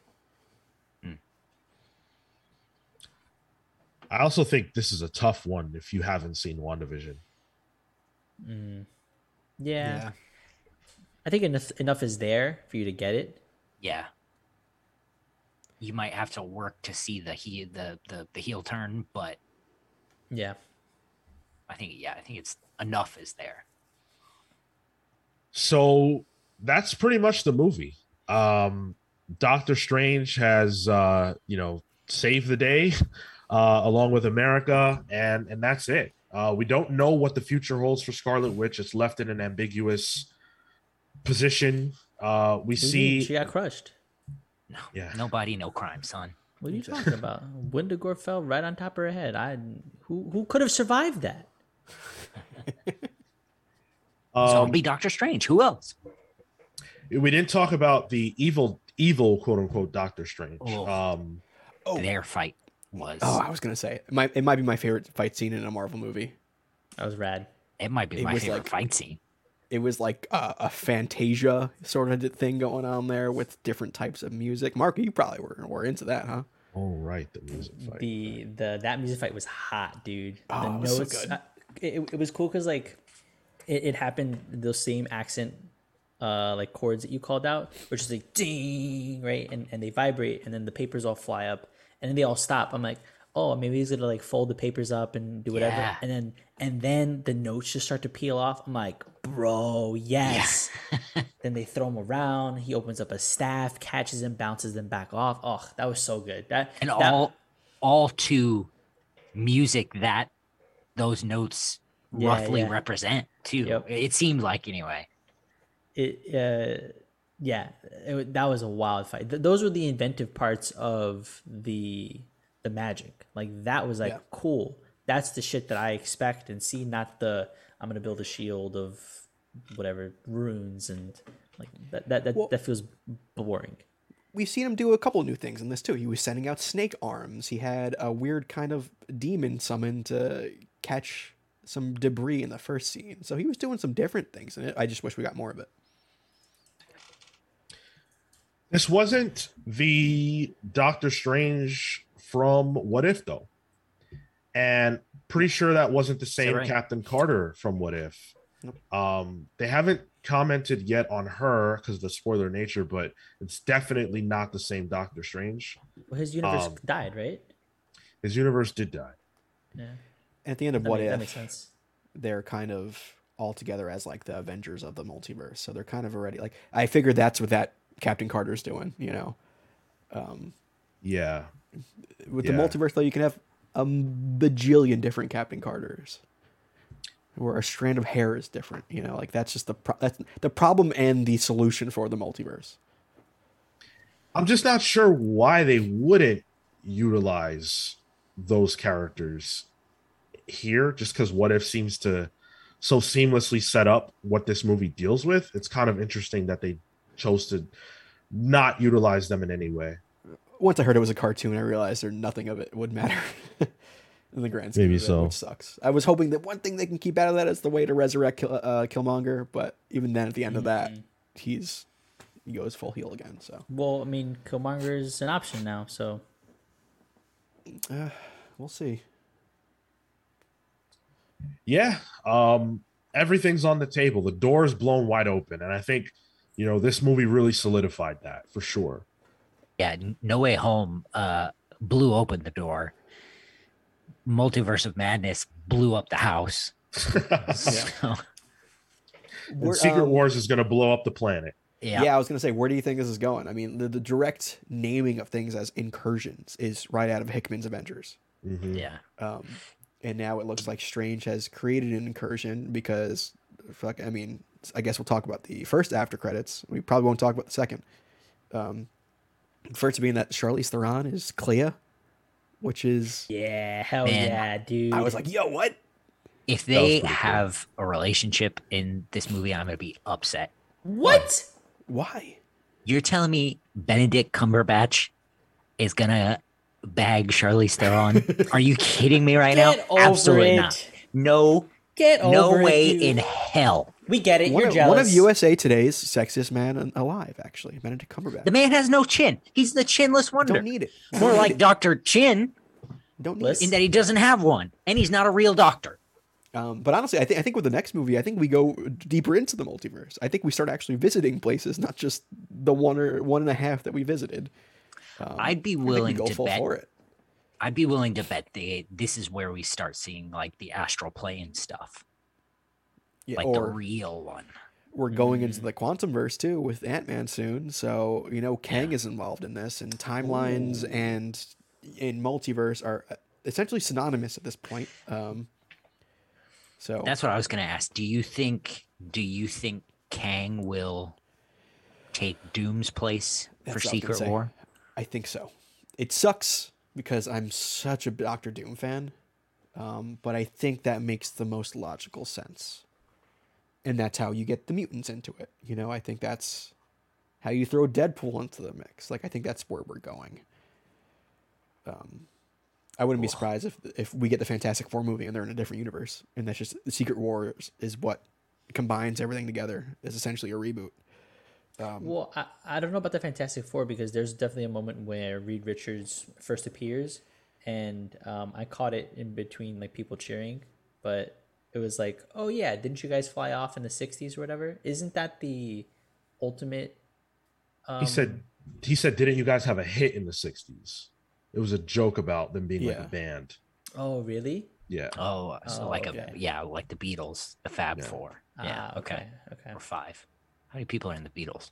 Speaker 1: I also think this is a tough one if you haven't seen WandaVision.
Speaker 3: Yeah, I think enough enough is there for you to get it.
Speaker 4: Yeah. You might have to work to see the he the the, the heel turn, but
Speaker 3: Yeah,
Speaker 4: I think yeah, I think it's enough is there.
Speaker 1: So that's pretty much the movie. Um, Doctor Strange has, uh, you know, saved the day uh, along with America, and and that's it. Uh, we don't know what the future holds for Scarlet Witch. It's left in an ambiguous position. Uh, we
Speaker 3: What
Speaker 1: see,
Speaker 3: she got crushed.
Speaker 4: No,
Speaker 1: Yeah.
Speaker 4: nobody, no crime, son.
Speaker 3: What are you talking about? Wundagore fell right on top of her head. I who who could have survived that?
Speaker 1: um,
Speaker 4: be Doctor Strange. Who else?
Speaker 1: we didn't talk about the evil, evil quote unquote Doctor Strange.
Speaker 4: Oh.
Speaker 1: Um,
Speaker 2: Oh.
Speaker 4: Their fight was.
Speaker 2: Oh, I was gonna say it might it might be my favorite fight scene in a Marvel movie.
Speaker 3: That was rad.
Speaker 4: it might be
Speaker 2: it
Speaker 4: my favorite
Speaker 2: like-
Speaker 4: fight scene.
Speaker 2: It was like a, a Fantasia sort of thing going on there with different types of music. Mark, you probably were, were into that, huh?
Speaker 1: oh right, the music fight.
Speaker 3: The the that music fight was hot, dude.
Speaker 2: Oh,
Speaker 3: the
Speaker 2: it was so good.
Speaker 3: uh, it, it was cool because like it, it happened the same accent uh like chords that you called out, which is like ding, right? And and they vibrate, and then the papers all fly up, and then they all stop. I'm like, oh, maybe he's gonna like fold the papers up and do whatever,
Speaker 4: Yeah.
Speaker 3: and then and then the notes just start to peel off. I'm like, bro, yes. then they throw him around. He opens up a staff, catches him, bounces them back off. Oh, that was so good. That
Speaker 4: and
Speaker 3: that,
Speaker 4: all all to music that those notes
Speaker 3: Yeah,
Speaker 4: roughly
Speaker 3: yeah.
Speaker 4: represent too.
Speaker 3: Yep.
Speaker 4: It seemed like anyway.
Speaker 3: it uh yeah it, that was a wild fight Th- those were the inventive parts of the the magic like that was like
Speaker 2: Yeah.
Speaker 3: cool that's the shit that i expect and see not the i'm gonna build a shield of whatever runes and like that that that,
Speaker 2: Well-
Speaker 3: that feels boring
Speaker 2: We've seen him do a couple new things in this too. He was sending out snake arms. He had a weird kind of demon summon to catch some debris in the first scene. So he was doing some different things in it. I just wish we got more of it.
Speaker 1: This wasn't the Doctor Strange from What If though, and pretty sure that wasn't the same
Speaker 4: right?
Speaker 1: Captain Carter from What If. Um, they haven't commented yet on her because of the spoiler nature, but it's definitely not the same Doctor Strange.
Speaker 3: well his universe
Speaker 1: Um,
Speaker 3: died right
Speaker 1: His universe did die.
Speaker 3: yeah
Speaker 2: At the end of
Speaker 3: that,
Speaker 2: What
Speaker 3: make- that
Speaker 2: If,
Speaker 3: makes sense
Speaker 2: they're kind of all together as like the Avengers of the multiverse. So they're kind of already like I figured that's what that Captain Carter's doing, you know.
Speaker 1: Yeah,
Speaker 2: With
Speaker 1: Yeah.
Speaker 2: the multiverse though, you can have a bajillion different Captain Carters. where a strand of hair is different. You know, like that's just the pro- that's the problem and the solution for the multiverse.
Speaker 1: I'm just not sure why they wouldn't utilize those characters here, just because What If seems to so seamlessly set up what this movie deals with. It's kind of interesting that they chose to not utilize them in any way.
Speaker 2: Once I heard it was a cartoon, I realized there nothing of it would matter in the grand scheme
Speaker 1: Maybe
Speaker 2: of it,
Speaker 1: so.
Speaker 2: which sucks. I was hoping that one thing they can keep out of that is the way to resurrect Kill- uh, Killmonger, but even then, at the end of that, he's he goes full heel again. So
Speaker 3: Well, I mean, Killmonger is an option now, so
Speaker 2: we'll see.
Speaker 1: Yeah, um, everything's on the table. The door is blown wide open, and I think you know this movie really solidified that for sure.
Speaker 4: Yeah, No Way Home uh, blew open the door. Multiverse of Madness blew up the house. So,
Speaker 1: And Secret
Speaker 2: um,
Speaker 1: Wars is going to blow up the planet.
Speaker 4: yeah.
Speaker 2: Yeah. I was gonna say, where do you think this is going? I mean, the, the direct naming of things as incursions is right out of Hickman's Avengers.
Speaker 1: Mhm.
Speaker 4: Yeah.
Speaker 2: Um, and now it looks like Strange has created an incursion because, fuck, I mean, I guess we'll talk about the first after credits. We probably won't talk about the second. Um, first being that Charlize Theron is Clea, which is
Speaker 3: yeah, hell
Speaker 4: Man.
Speaker 3: yeah, dude.
Speaker 2: I was like, yo, what?
Speaker 4: If they
Speaker 1: pretty cool.
Speaker 4: have a relationship in this movie, I'm going to be upset.
Speaker 3: what?
Speaker 2: Why?
Speaker 4: You're telling me Benedict Cumberbatch is going to bag Charlize Theron? Are you kidding me right
Speaker 3: Get
Speaker 4: now?
Speaker 3: over
Speaker 4: Absolutely
Speaker 3: it.
Speaker 4: not. No,
Speaker 3: Get over
Speaker 4: no
Speaker 3: it,
Speaker 4: way
Speaker 3: dude.
Speaker 4: in hell.
Speaker 3: We get it.
Speaker 2: One
Speaker 3: You're
Speaker 2: of,
Speaker 3: jealous.
Speaker 2: one of USA Today's sexiest man alive, actually, Benedict Cumberbatch.
Speaker 4: The man has no chin. He's the chinless wonder.
Speaker 2: Don't need it.
Speaker 4: More like Dr. Chin
Speaker 2: Don't need
Speaker 4: in that he doesn't have one and he's not a real doctor.
Speaker 2: Um, but honestly, I think I think with the next movie, I think we go deeper into the multiverse. I think we start actually visiting places, not just the one or one and a half that we visited. Um,
Speaker 4: I'd be
Speaker 2: we
Speaker 4: willing to bet
Speaker 2: for it.
Speaker 4: I'd be willing to bet they this is where we start seeing like the astral plane stuff.
Speaker 2: Yeah,
Speaker 4: Like the real one.
Speaker 2: we're going into
Speaker 3: Mm.
Speaker 2: the quantum verse too with Ant Man soon. So you know, Kang is involved in this, and timelines and in multiverse are uh, essentially synonymous at this point. Um, so
Speaker 4: That's what I was gonna ask. Do you think do you think Kang will take Doom's place
Speaker 2: That's
Speaker 4: for
Speaker 2: what I was gonna
Speaker 4: Secret. War?
Speaker 2: I think so. It sucks because I'm such a Doctor Doom fan, um, but I think that makes the most logical sense, and that's how you get the mutants into it. You know, I think that's how you throw Deadpool into the mix. Like, I think that's where we're going. Um, I wouldn't be surprised if if we get the Fantastic Four movie and they're in a different universe, and that's just the Secret Wars is what combines everything together. Is essentially a reboot. Um,
Speaker 3: Well, I, I don't know about the Fantastic Four because there's definitely a moment where Reed Richards first appears, and um, I caught it in between like people cheering, but it was like, oh yeah, didn't you guys fly off in the '60s or whatever? Isn't that the ultimate? Um,
Speaker 1: he said he said didn't you guys have a hit in the 60s it was a joke about them being like a band
Speaker 3: "Oh really?
Speaker 1: yeah
Speaker 4: Oh, so
Speaker 3: Oh,
Speaker 4: like
Speaker 2: okay.
Speaker 4: a yeah, like the Beatles, the Fab
Speaker 1: Yeah.
Speaker 4: Four. Yeah,
Speaker 3: Ah,
Speaker 4: okay.
Speaker 3: okay,
Speaker 4: Or five. How many people are in the Beatles?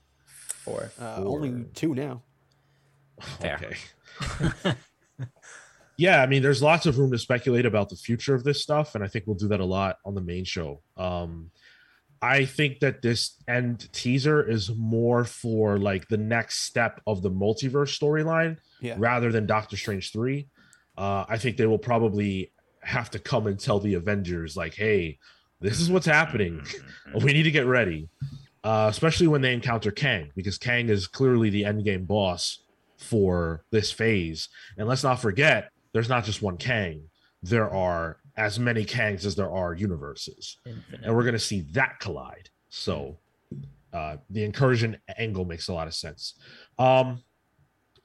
Speaker 3: four.
Speaker 2: uh, only two now.
Speaker 4: Fair.
Speaker 1: okay yeah i mean there's lots of room to speculate about the future of this stuff and i think we'll do that a lot on the main show. Um i think that this end teaser is more for like the next step of the multiverse storyline
Speaker 2: Yeah.
Speaker 1: rather than doctor strange 3 uh i think they will probably have to come and tell the avengers like hey this is what's happening.
Speaker 4: Mm-hmm.
Speaker 1: we need to get ready. Uh, especially when they encounter kang because kang is clearly the end game boss for this phase. And let's not forget there's not just one kang. There are as many kangs as there are universes.
Speaker 3: Infinite.
Speaker 1: and we're going to see that collide. So uh, the incursion angle makes a lot of sense. Um,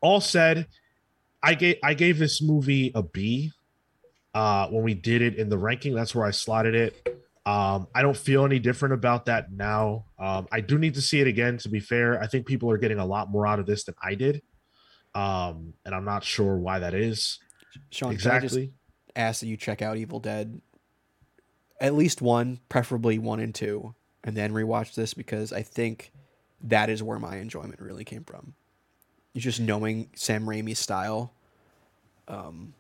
Speaker 1: all said i gave i gave this movie a b uh, when we did it in the ranking. That's where i slotted it. Um, I don't feel any different about that now. Um, I do need to see it again. To be fair, I think people are getting a lot more out of this than I did, um, and I'm not sure why that is
Speaker 2: Sean, can I just
Speaker 1: exactly.
Speaker 2: ask that you check out Evil Dead, at least one, preferably one and two, and then rewatch this because I think that is where my enjoyment really came from. It's just knowing Sam Raimi's style. Um,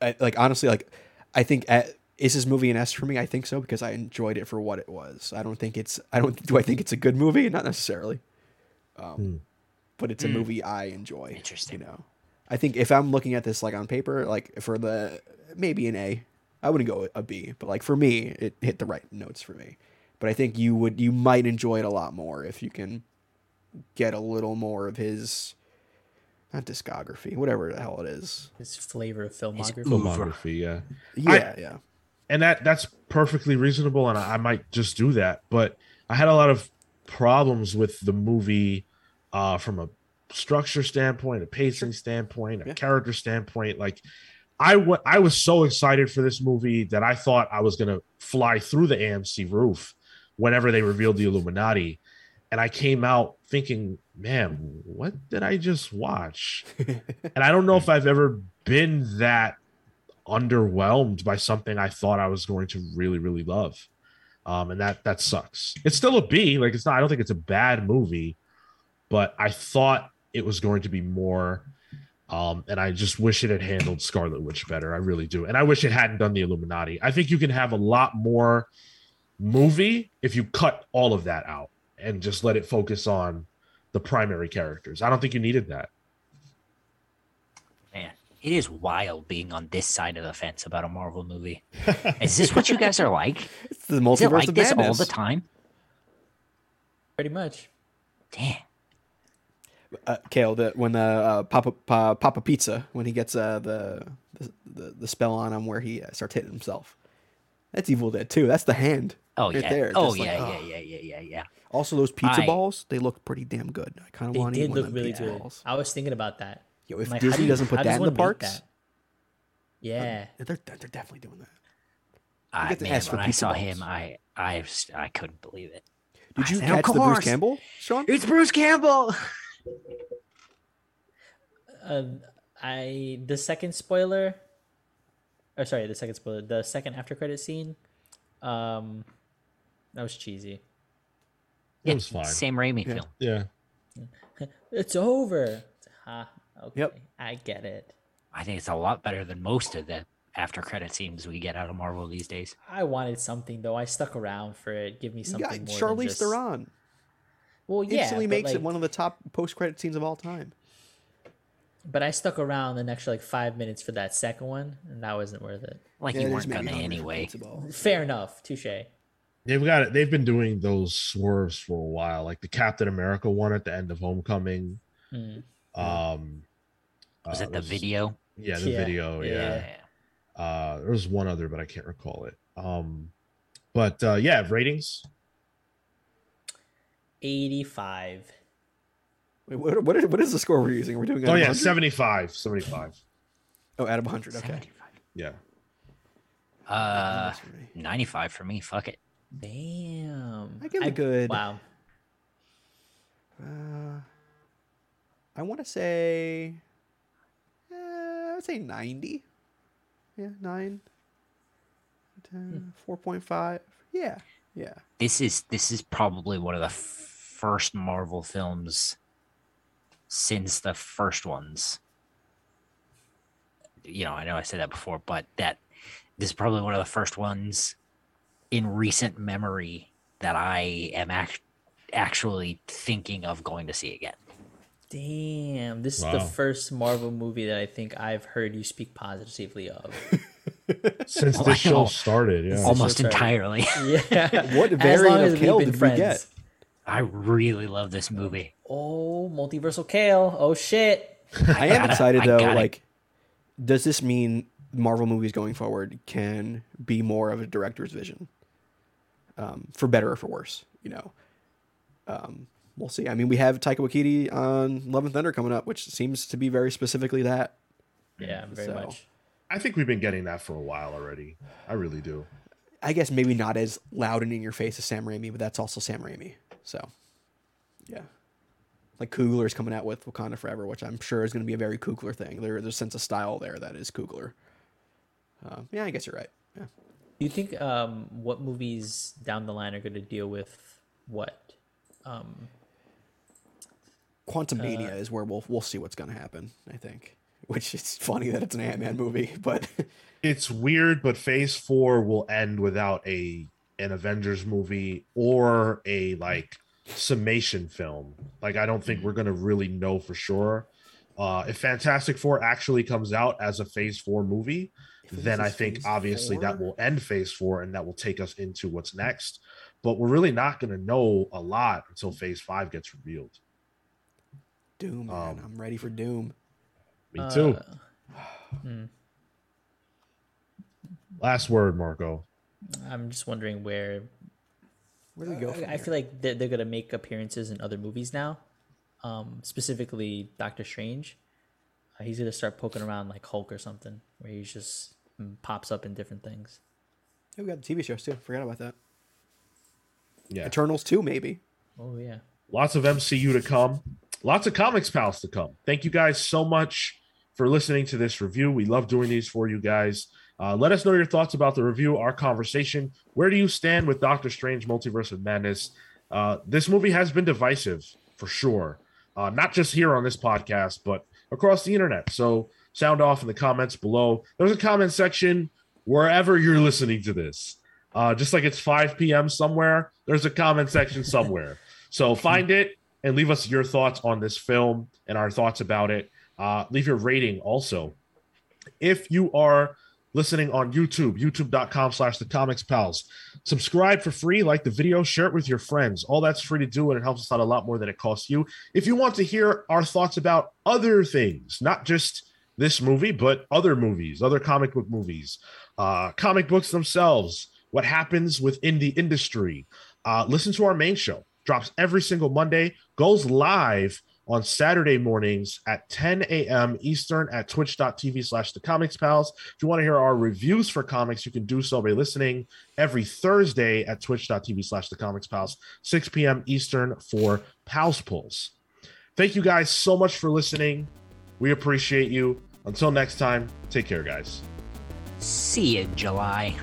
Speaker 2: I, like honestly, like I think at Is this movie an S for me? I think so because I enjoyed it for what it was. I don't think it's. I don't. Do I think it's a good movie? Not necessarily. Um,
Speaker 1: Hmm.
Speaker 2: but it's a movie I enjoy.
Speaker 4: Interesting.
Speaker 2: You know, I think if I'm looking at this like on paper, like for the maybe an A, I wouldn't go a B, but like for me, it hit the right notes for me. But I think you would, you might enjoy it a lot more if you can get a little more of his, not discography, whatever the hell it is.
Speaker 3: His flavor of filmography.
Speaker 1: Filmography, yeah.
Speaker 2: Yeah, yeah.
Speaker 1: and that that's perfectly reasonable and I, I might just do that but i had a lot of problems with the movie uh from a structure standpoint a pacing standpoint a
Speaker 2: Yeah.
Speaker 1: character standpoint like I I was so excited for this movie that i thought i was going to fly through the amc roof whenever they revealed the illuminati and i came out thinking man what did i just watch and i don't know if i've ever been that underwhelmed by something I thought I was going to really, really love. Um, and that that sucks. It's still a B. Like it's not. I don't think it's a bad movie, but I thought it was going to be more. Um, and I just wish it had handled Scarlet Witch better. I really do. And I wish it hadn't done the Illuminati. I think you can have a lot more movie if you cut all of that out and just let it focus on the primary characters. I don't think you needed that.
Speaker 4: Man, it is wild being on this side of the fence about a Marvel movie. Is this what you guys are like?
Speaker 2: It's the
Speaker 4: Is it
Speaker 2: multiverse
Speaker 4: like
Speaker 2: of
Speaker 4: this all the time?
Speaker 3: Pretty much.
Speaker 4: Damn.
Speaker 2: Uh, Cale, the when the uh, Papa pa, Papa Pizza when he gets uh, the, the the the spell on him where he uh, starts hitting himself. That's Evil Dead too. That's the hand.
Speaker 4: Oh
Speaker 2: right
Speaker 4: yeah.
Speaker 2: there.
Speaker 4: Oh
Speaker 2: Just like,
Speaker 4: yeah,
Speaker 2: oh.
Speaker 4: yeah, yeah, yeah, yeah, yeah.
Speaker 2: Also, those pizza
Speaker 4: I-
Speaker 2: balls they look pretty damn good. I kind of want to eat
Speaker 3: did
Speaker 2: one of
Speaker 3: look
Speaker 2: them
Speaker 3: really good.
Speaker 2: balls.
Speaker 3: I was thinking about that.
Speaker 2: Yo, if
Speaker 3: like,
Speaker 2: Disney
Speaker 3: do you-
Speaker 2: doesn't put that in the parks,
Speaker 3: that? Yeah.
Speaker 2: they're they're definitely doing that.
Speaker 4: I,
Speaker 2: get the
Speaker 4: man,
Speaker 2: S for
Speaker 4: when I saw
Speaker 2: balls.
Speaker 4: him, I, I, I couldn't believe it.
Speaker 2: Did
Speaker 4: I
Speaker 2: you
Speaker 4: said,
Speaker 2: catch the Bruce. Campbell, Sean?
Speaker 4: It's Bruce Campbell.
Speaker 3: Uh, I the second spoiler. Or sorry, the second spoiler. The second after credit scene. Um, that was cheesy.
Speaker 1: It was fine.
Speaker 4: Sam Raimi
Speaker 2: Yeah.
Speaker 4: film.
Speaker 1: Yeah.
Speaker 3: It's over. Ha. Okay.
Speaker 2: Yep.
Speaker 3: I get it.
Speaker 4: I think it's a lot better than most of the after credit scenes we get out of Marvel these days.
Speaker 3: I wanted something though. I stuck around for it. Give me
Speaker 2: You
Speaker 3: something
Speaker 2: got
Speaker 3: more.
Speaker 2: Charlize
Speaker 3: than just...
Speaker 2: Theron.
Speaker 3: Well, yeah,
Speaker 2: Instantly
Speaker 3: but,
Speaker 2: makes it one of the top post credit scenes of all time.
Speaker 3: But I stuck around an extra like five minutes for that second one, and that wasn't worth it.
Speaker 4: Like
Speaker 2: Yeah,
Speaker 4: you weren't
Speaker 2: just made
Speaker 4: gonna
Speaker 2: me hungry for
Speaker 4: anyway.
Speaker 3: Fair enough. Touche.
Speaker 1: They've got it. They've been doing those swerves for a while, like the Captain America one at the end of Homecoming.
Speaker 3: Hmm.
Speaker 1: Um,
Speaker 4: Was
Speaker 1: uh,
Speaker 4: it the
Speaker 1: there's-
Speaker 4: video?
Speaker 1: Yeah, the
Speaker 3: Yeah,
Speaker 1: video. Yeah.
Speaker 3: yeah.
Speaker 1: Uh, there was one other, but I can't recall it. Um, but uh, yeah, ratings.
Speaker 3: Eighty-five.
Speaker 2: Wait, what, what, is, what is the score we're using? We're doing.
Speaker 1: Oh yeah,
Speaker 2: 100?
Speaker 1: 75. 75.
Speaker 2: Oh, out of 100. Okay.
Speaker 4: 75.
Speaker 1: Yeah.
Speaker 4: Uh,
Speaker 2: That's for me.
Speaker 4: 95 for me. Fuck it.
Speaker 3: Damn.
Speaker 2: I give it a good-
Speaker 3: Wow.
Speaker 2: Uh, I want to say, uh, I would say 90. Yeah, 9, 10, 4.5. Yeah, yeah.
Speaker 4: This is this is probably one of the first Marvel films since the first ones. You know, I know I said that before, but that this is probably one of the first ones in recent memory that I am act- actually thinking of going to see again.
Speaker 3: Damn. This is the first Marvel movie that I think I've heard you speak positively of.
Speaker 1: Since
Speaker 4: Oh,
Speaker 1: this show started, yeah.
Speaker 4: Almost
Speaker 3: sorry.
Speaker 4: entirely.
Speaker 3: Yeah.
Speaker 2: What
Speaker 3: As
Speaker 2: variant
Speaker 3: long
Speaker 2: of
Speaker 3: as we've
Speaker 2: Cale
Speaker 3: been
Speaker 2: did we
Speaker 3: friends.
Speaker 2: get?
Speaker 4: I really love this movie.
Speaker 3: Oh, multiversal Cale. Oh shit.
Speaker 2: I am
Speaker 4: gotta-
Speaker 2: excited
Speaker 4: I
Speaker 2: though.
Speaker 4: gotta-
Speaker 2: Like, does this mean Marvel movies going forward can be more of a director's vision, um, for better or for worse? You know, um, we'll see. I mean, we have Taika Waititi on Love and Thunder coming up, which seems to be very specifically that.
Speaker 3: Yeah, very
Speaker 2: So-
Speaker 3: much.
Speaker 1: I think we've been getting that for a while already. I really do.
Speaker 2: I guess maybe not as loud and in your face as Sam Raimi, but that's also Sam Raimi. So, yeah. Like Coogler's coming out with Wakanda Forever, which I'm sure is going to be a very Coogler thing. There, there's a sense of style there that is Coogler. Uh, yeah, I guess you're right. Yeah.
Speaker 3: Do you think um what movies down the line are going to deal with what? Um
Speaker 2: Quantumania is where we'll we'll see what's going to happen. I think which is funny that it's an Ant Man movie, but
Speaker 1: it's weird, but Phase Four will end without a an Avengers movie or a like summation film. Like I don't think we're gonna really know for sure. Uh, if Fantastic Four actually comes out as a Phase Four movie, then I think
Speaker 2: Phase
Speaker 1: obviously that will end Phase Four and that will take us into what's next. But we're really not gonna know a lot until Phase Five gets revealed.
Speaker 2: Doom, man.
Speaker 1: Um,
Speaker 2: I'm ready for Doom.
Speaker 1: Me too.
Speaker 3: Uh, hmm.
Speaker 1: Last word, Marco.
Speaker 3: I'm just wondering where.
Speaker 2: Where do we go?
Speaker 3: I-
Speaker 2: From
Speaker 3: I
Speaker 2: here?
Speaker 3: feel like they're, they're gonna make appearances in other movies now. Um, specifically Doctor Strange. Uh, he's gonna start poking around like Hulk or something, where he just mm, pops up in different things.
Speaker 2: Yeah, we got the TV shows too. Forgot about that.
Speaker 1: Yeah.
Speaker 2: Eternals too, maybe.
Speaker 3: Oh yeah.
Speaker 1: lots of MCU to come, lots of comics pals to come. Thank you guys so much for listening to this review. We love doing these for you guys. Uh, let us know your thoughts about the review, our conversation. Where do you stand with Doctor Strange Multiverse of Madness? Uh, this movie has been divisive for sure, uh, not just here on this podcast, but across the internet. So sound off in the comments below. There's a comment section wherever you're listening to this. Uh, just like it's 5 p.m. somewhere, there's a comment section somewhere. So find it and leave us your thoughts on this film and our thoughts about it. Uh, leave your rating also. If you are listening on YouTube, youtube.com slash the comics pals, subscribe for free, like the video, share it with your friends. All that's free to do, and it helps us out a lot more than it costs you. If you want to hear our thoughts about other things, not just this movie, but other movies, other comic book movies, uh, comic books themselves, what happens within the industry, uh, listen to our main show. Drops every single Monday, goes live on Saturday mornings at 10 a.m. Eastern at twitch.tv slash the comics pals. If you want to hear our reviews for comics, you can do so by listening every Thursday at twitch.tv slash the comics pals, 6 p.m. Eastern for Pals Pulls. Thank you guys so much for listening. We appreciate you. Until next time, take care, guys.
Speaker 4: See you in July.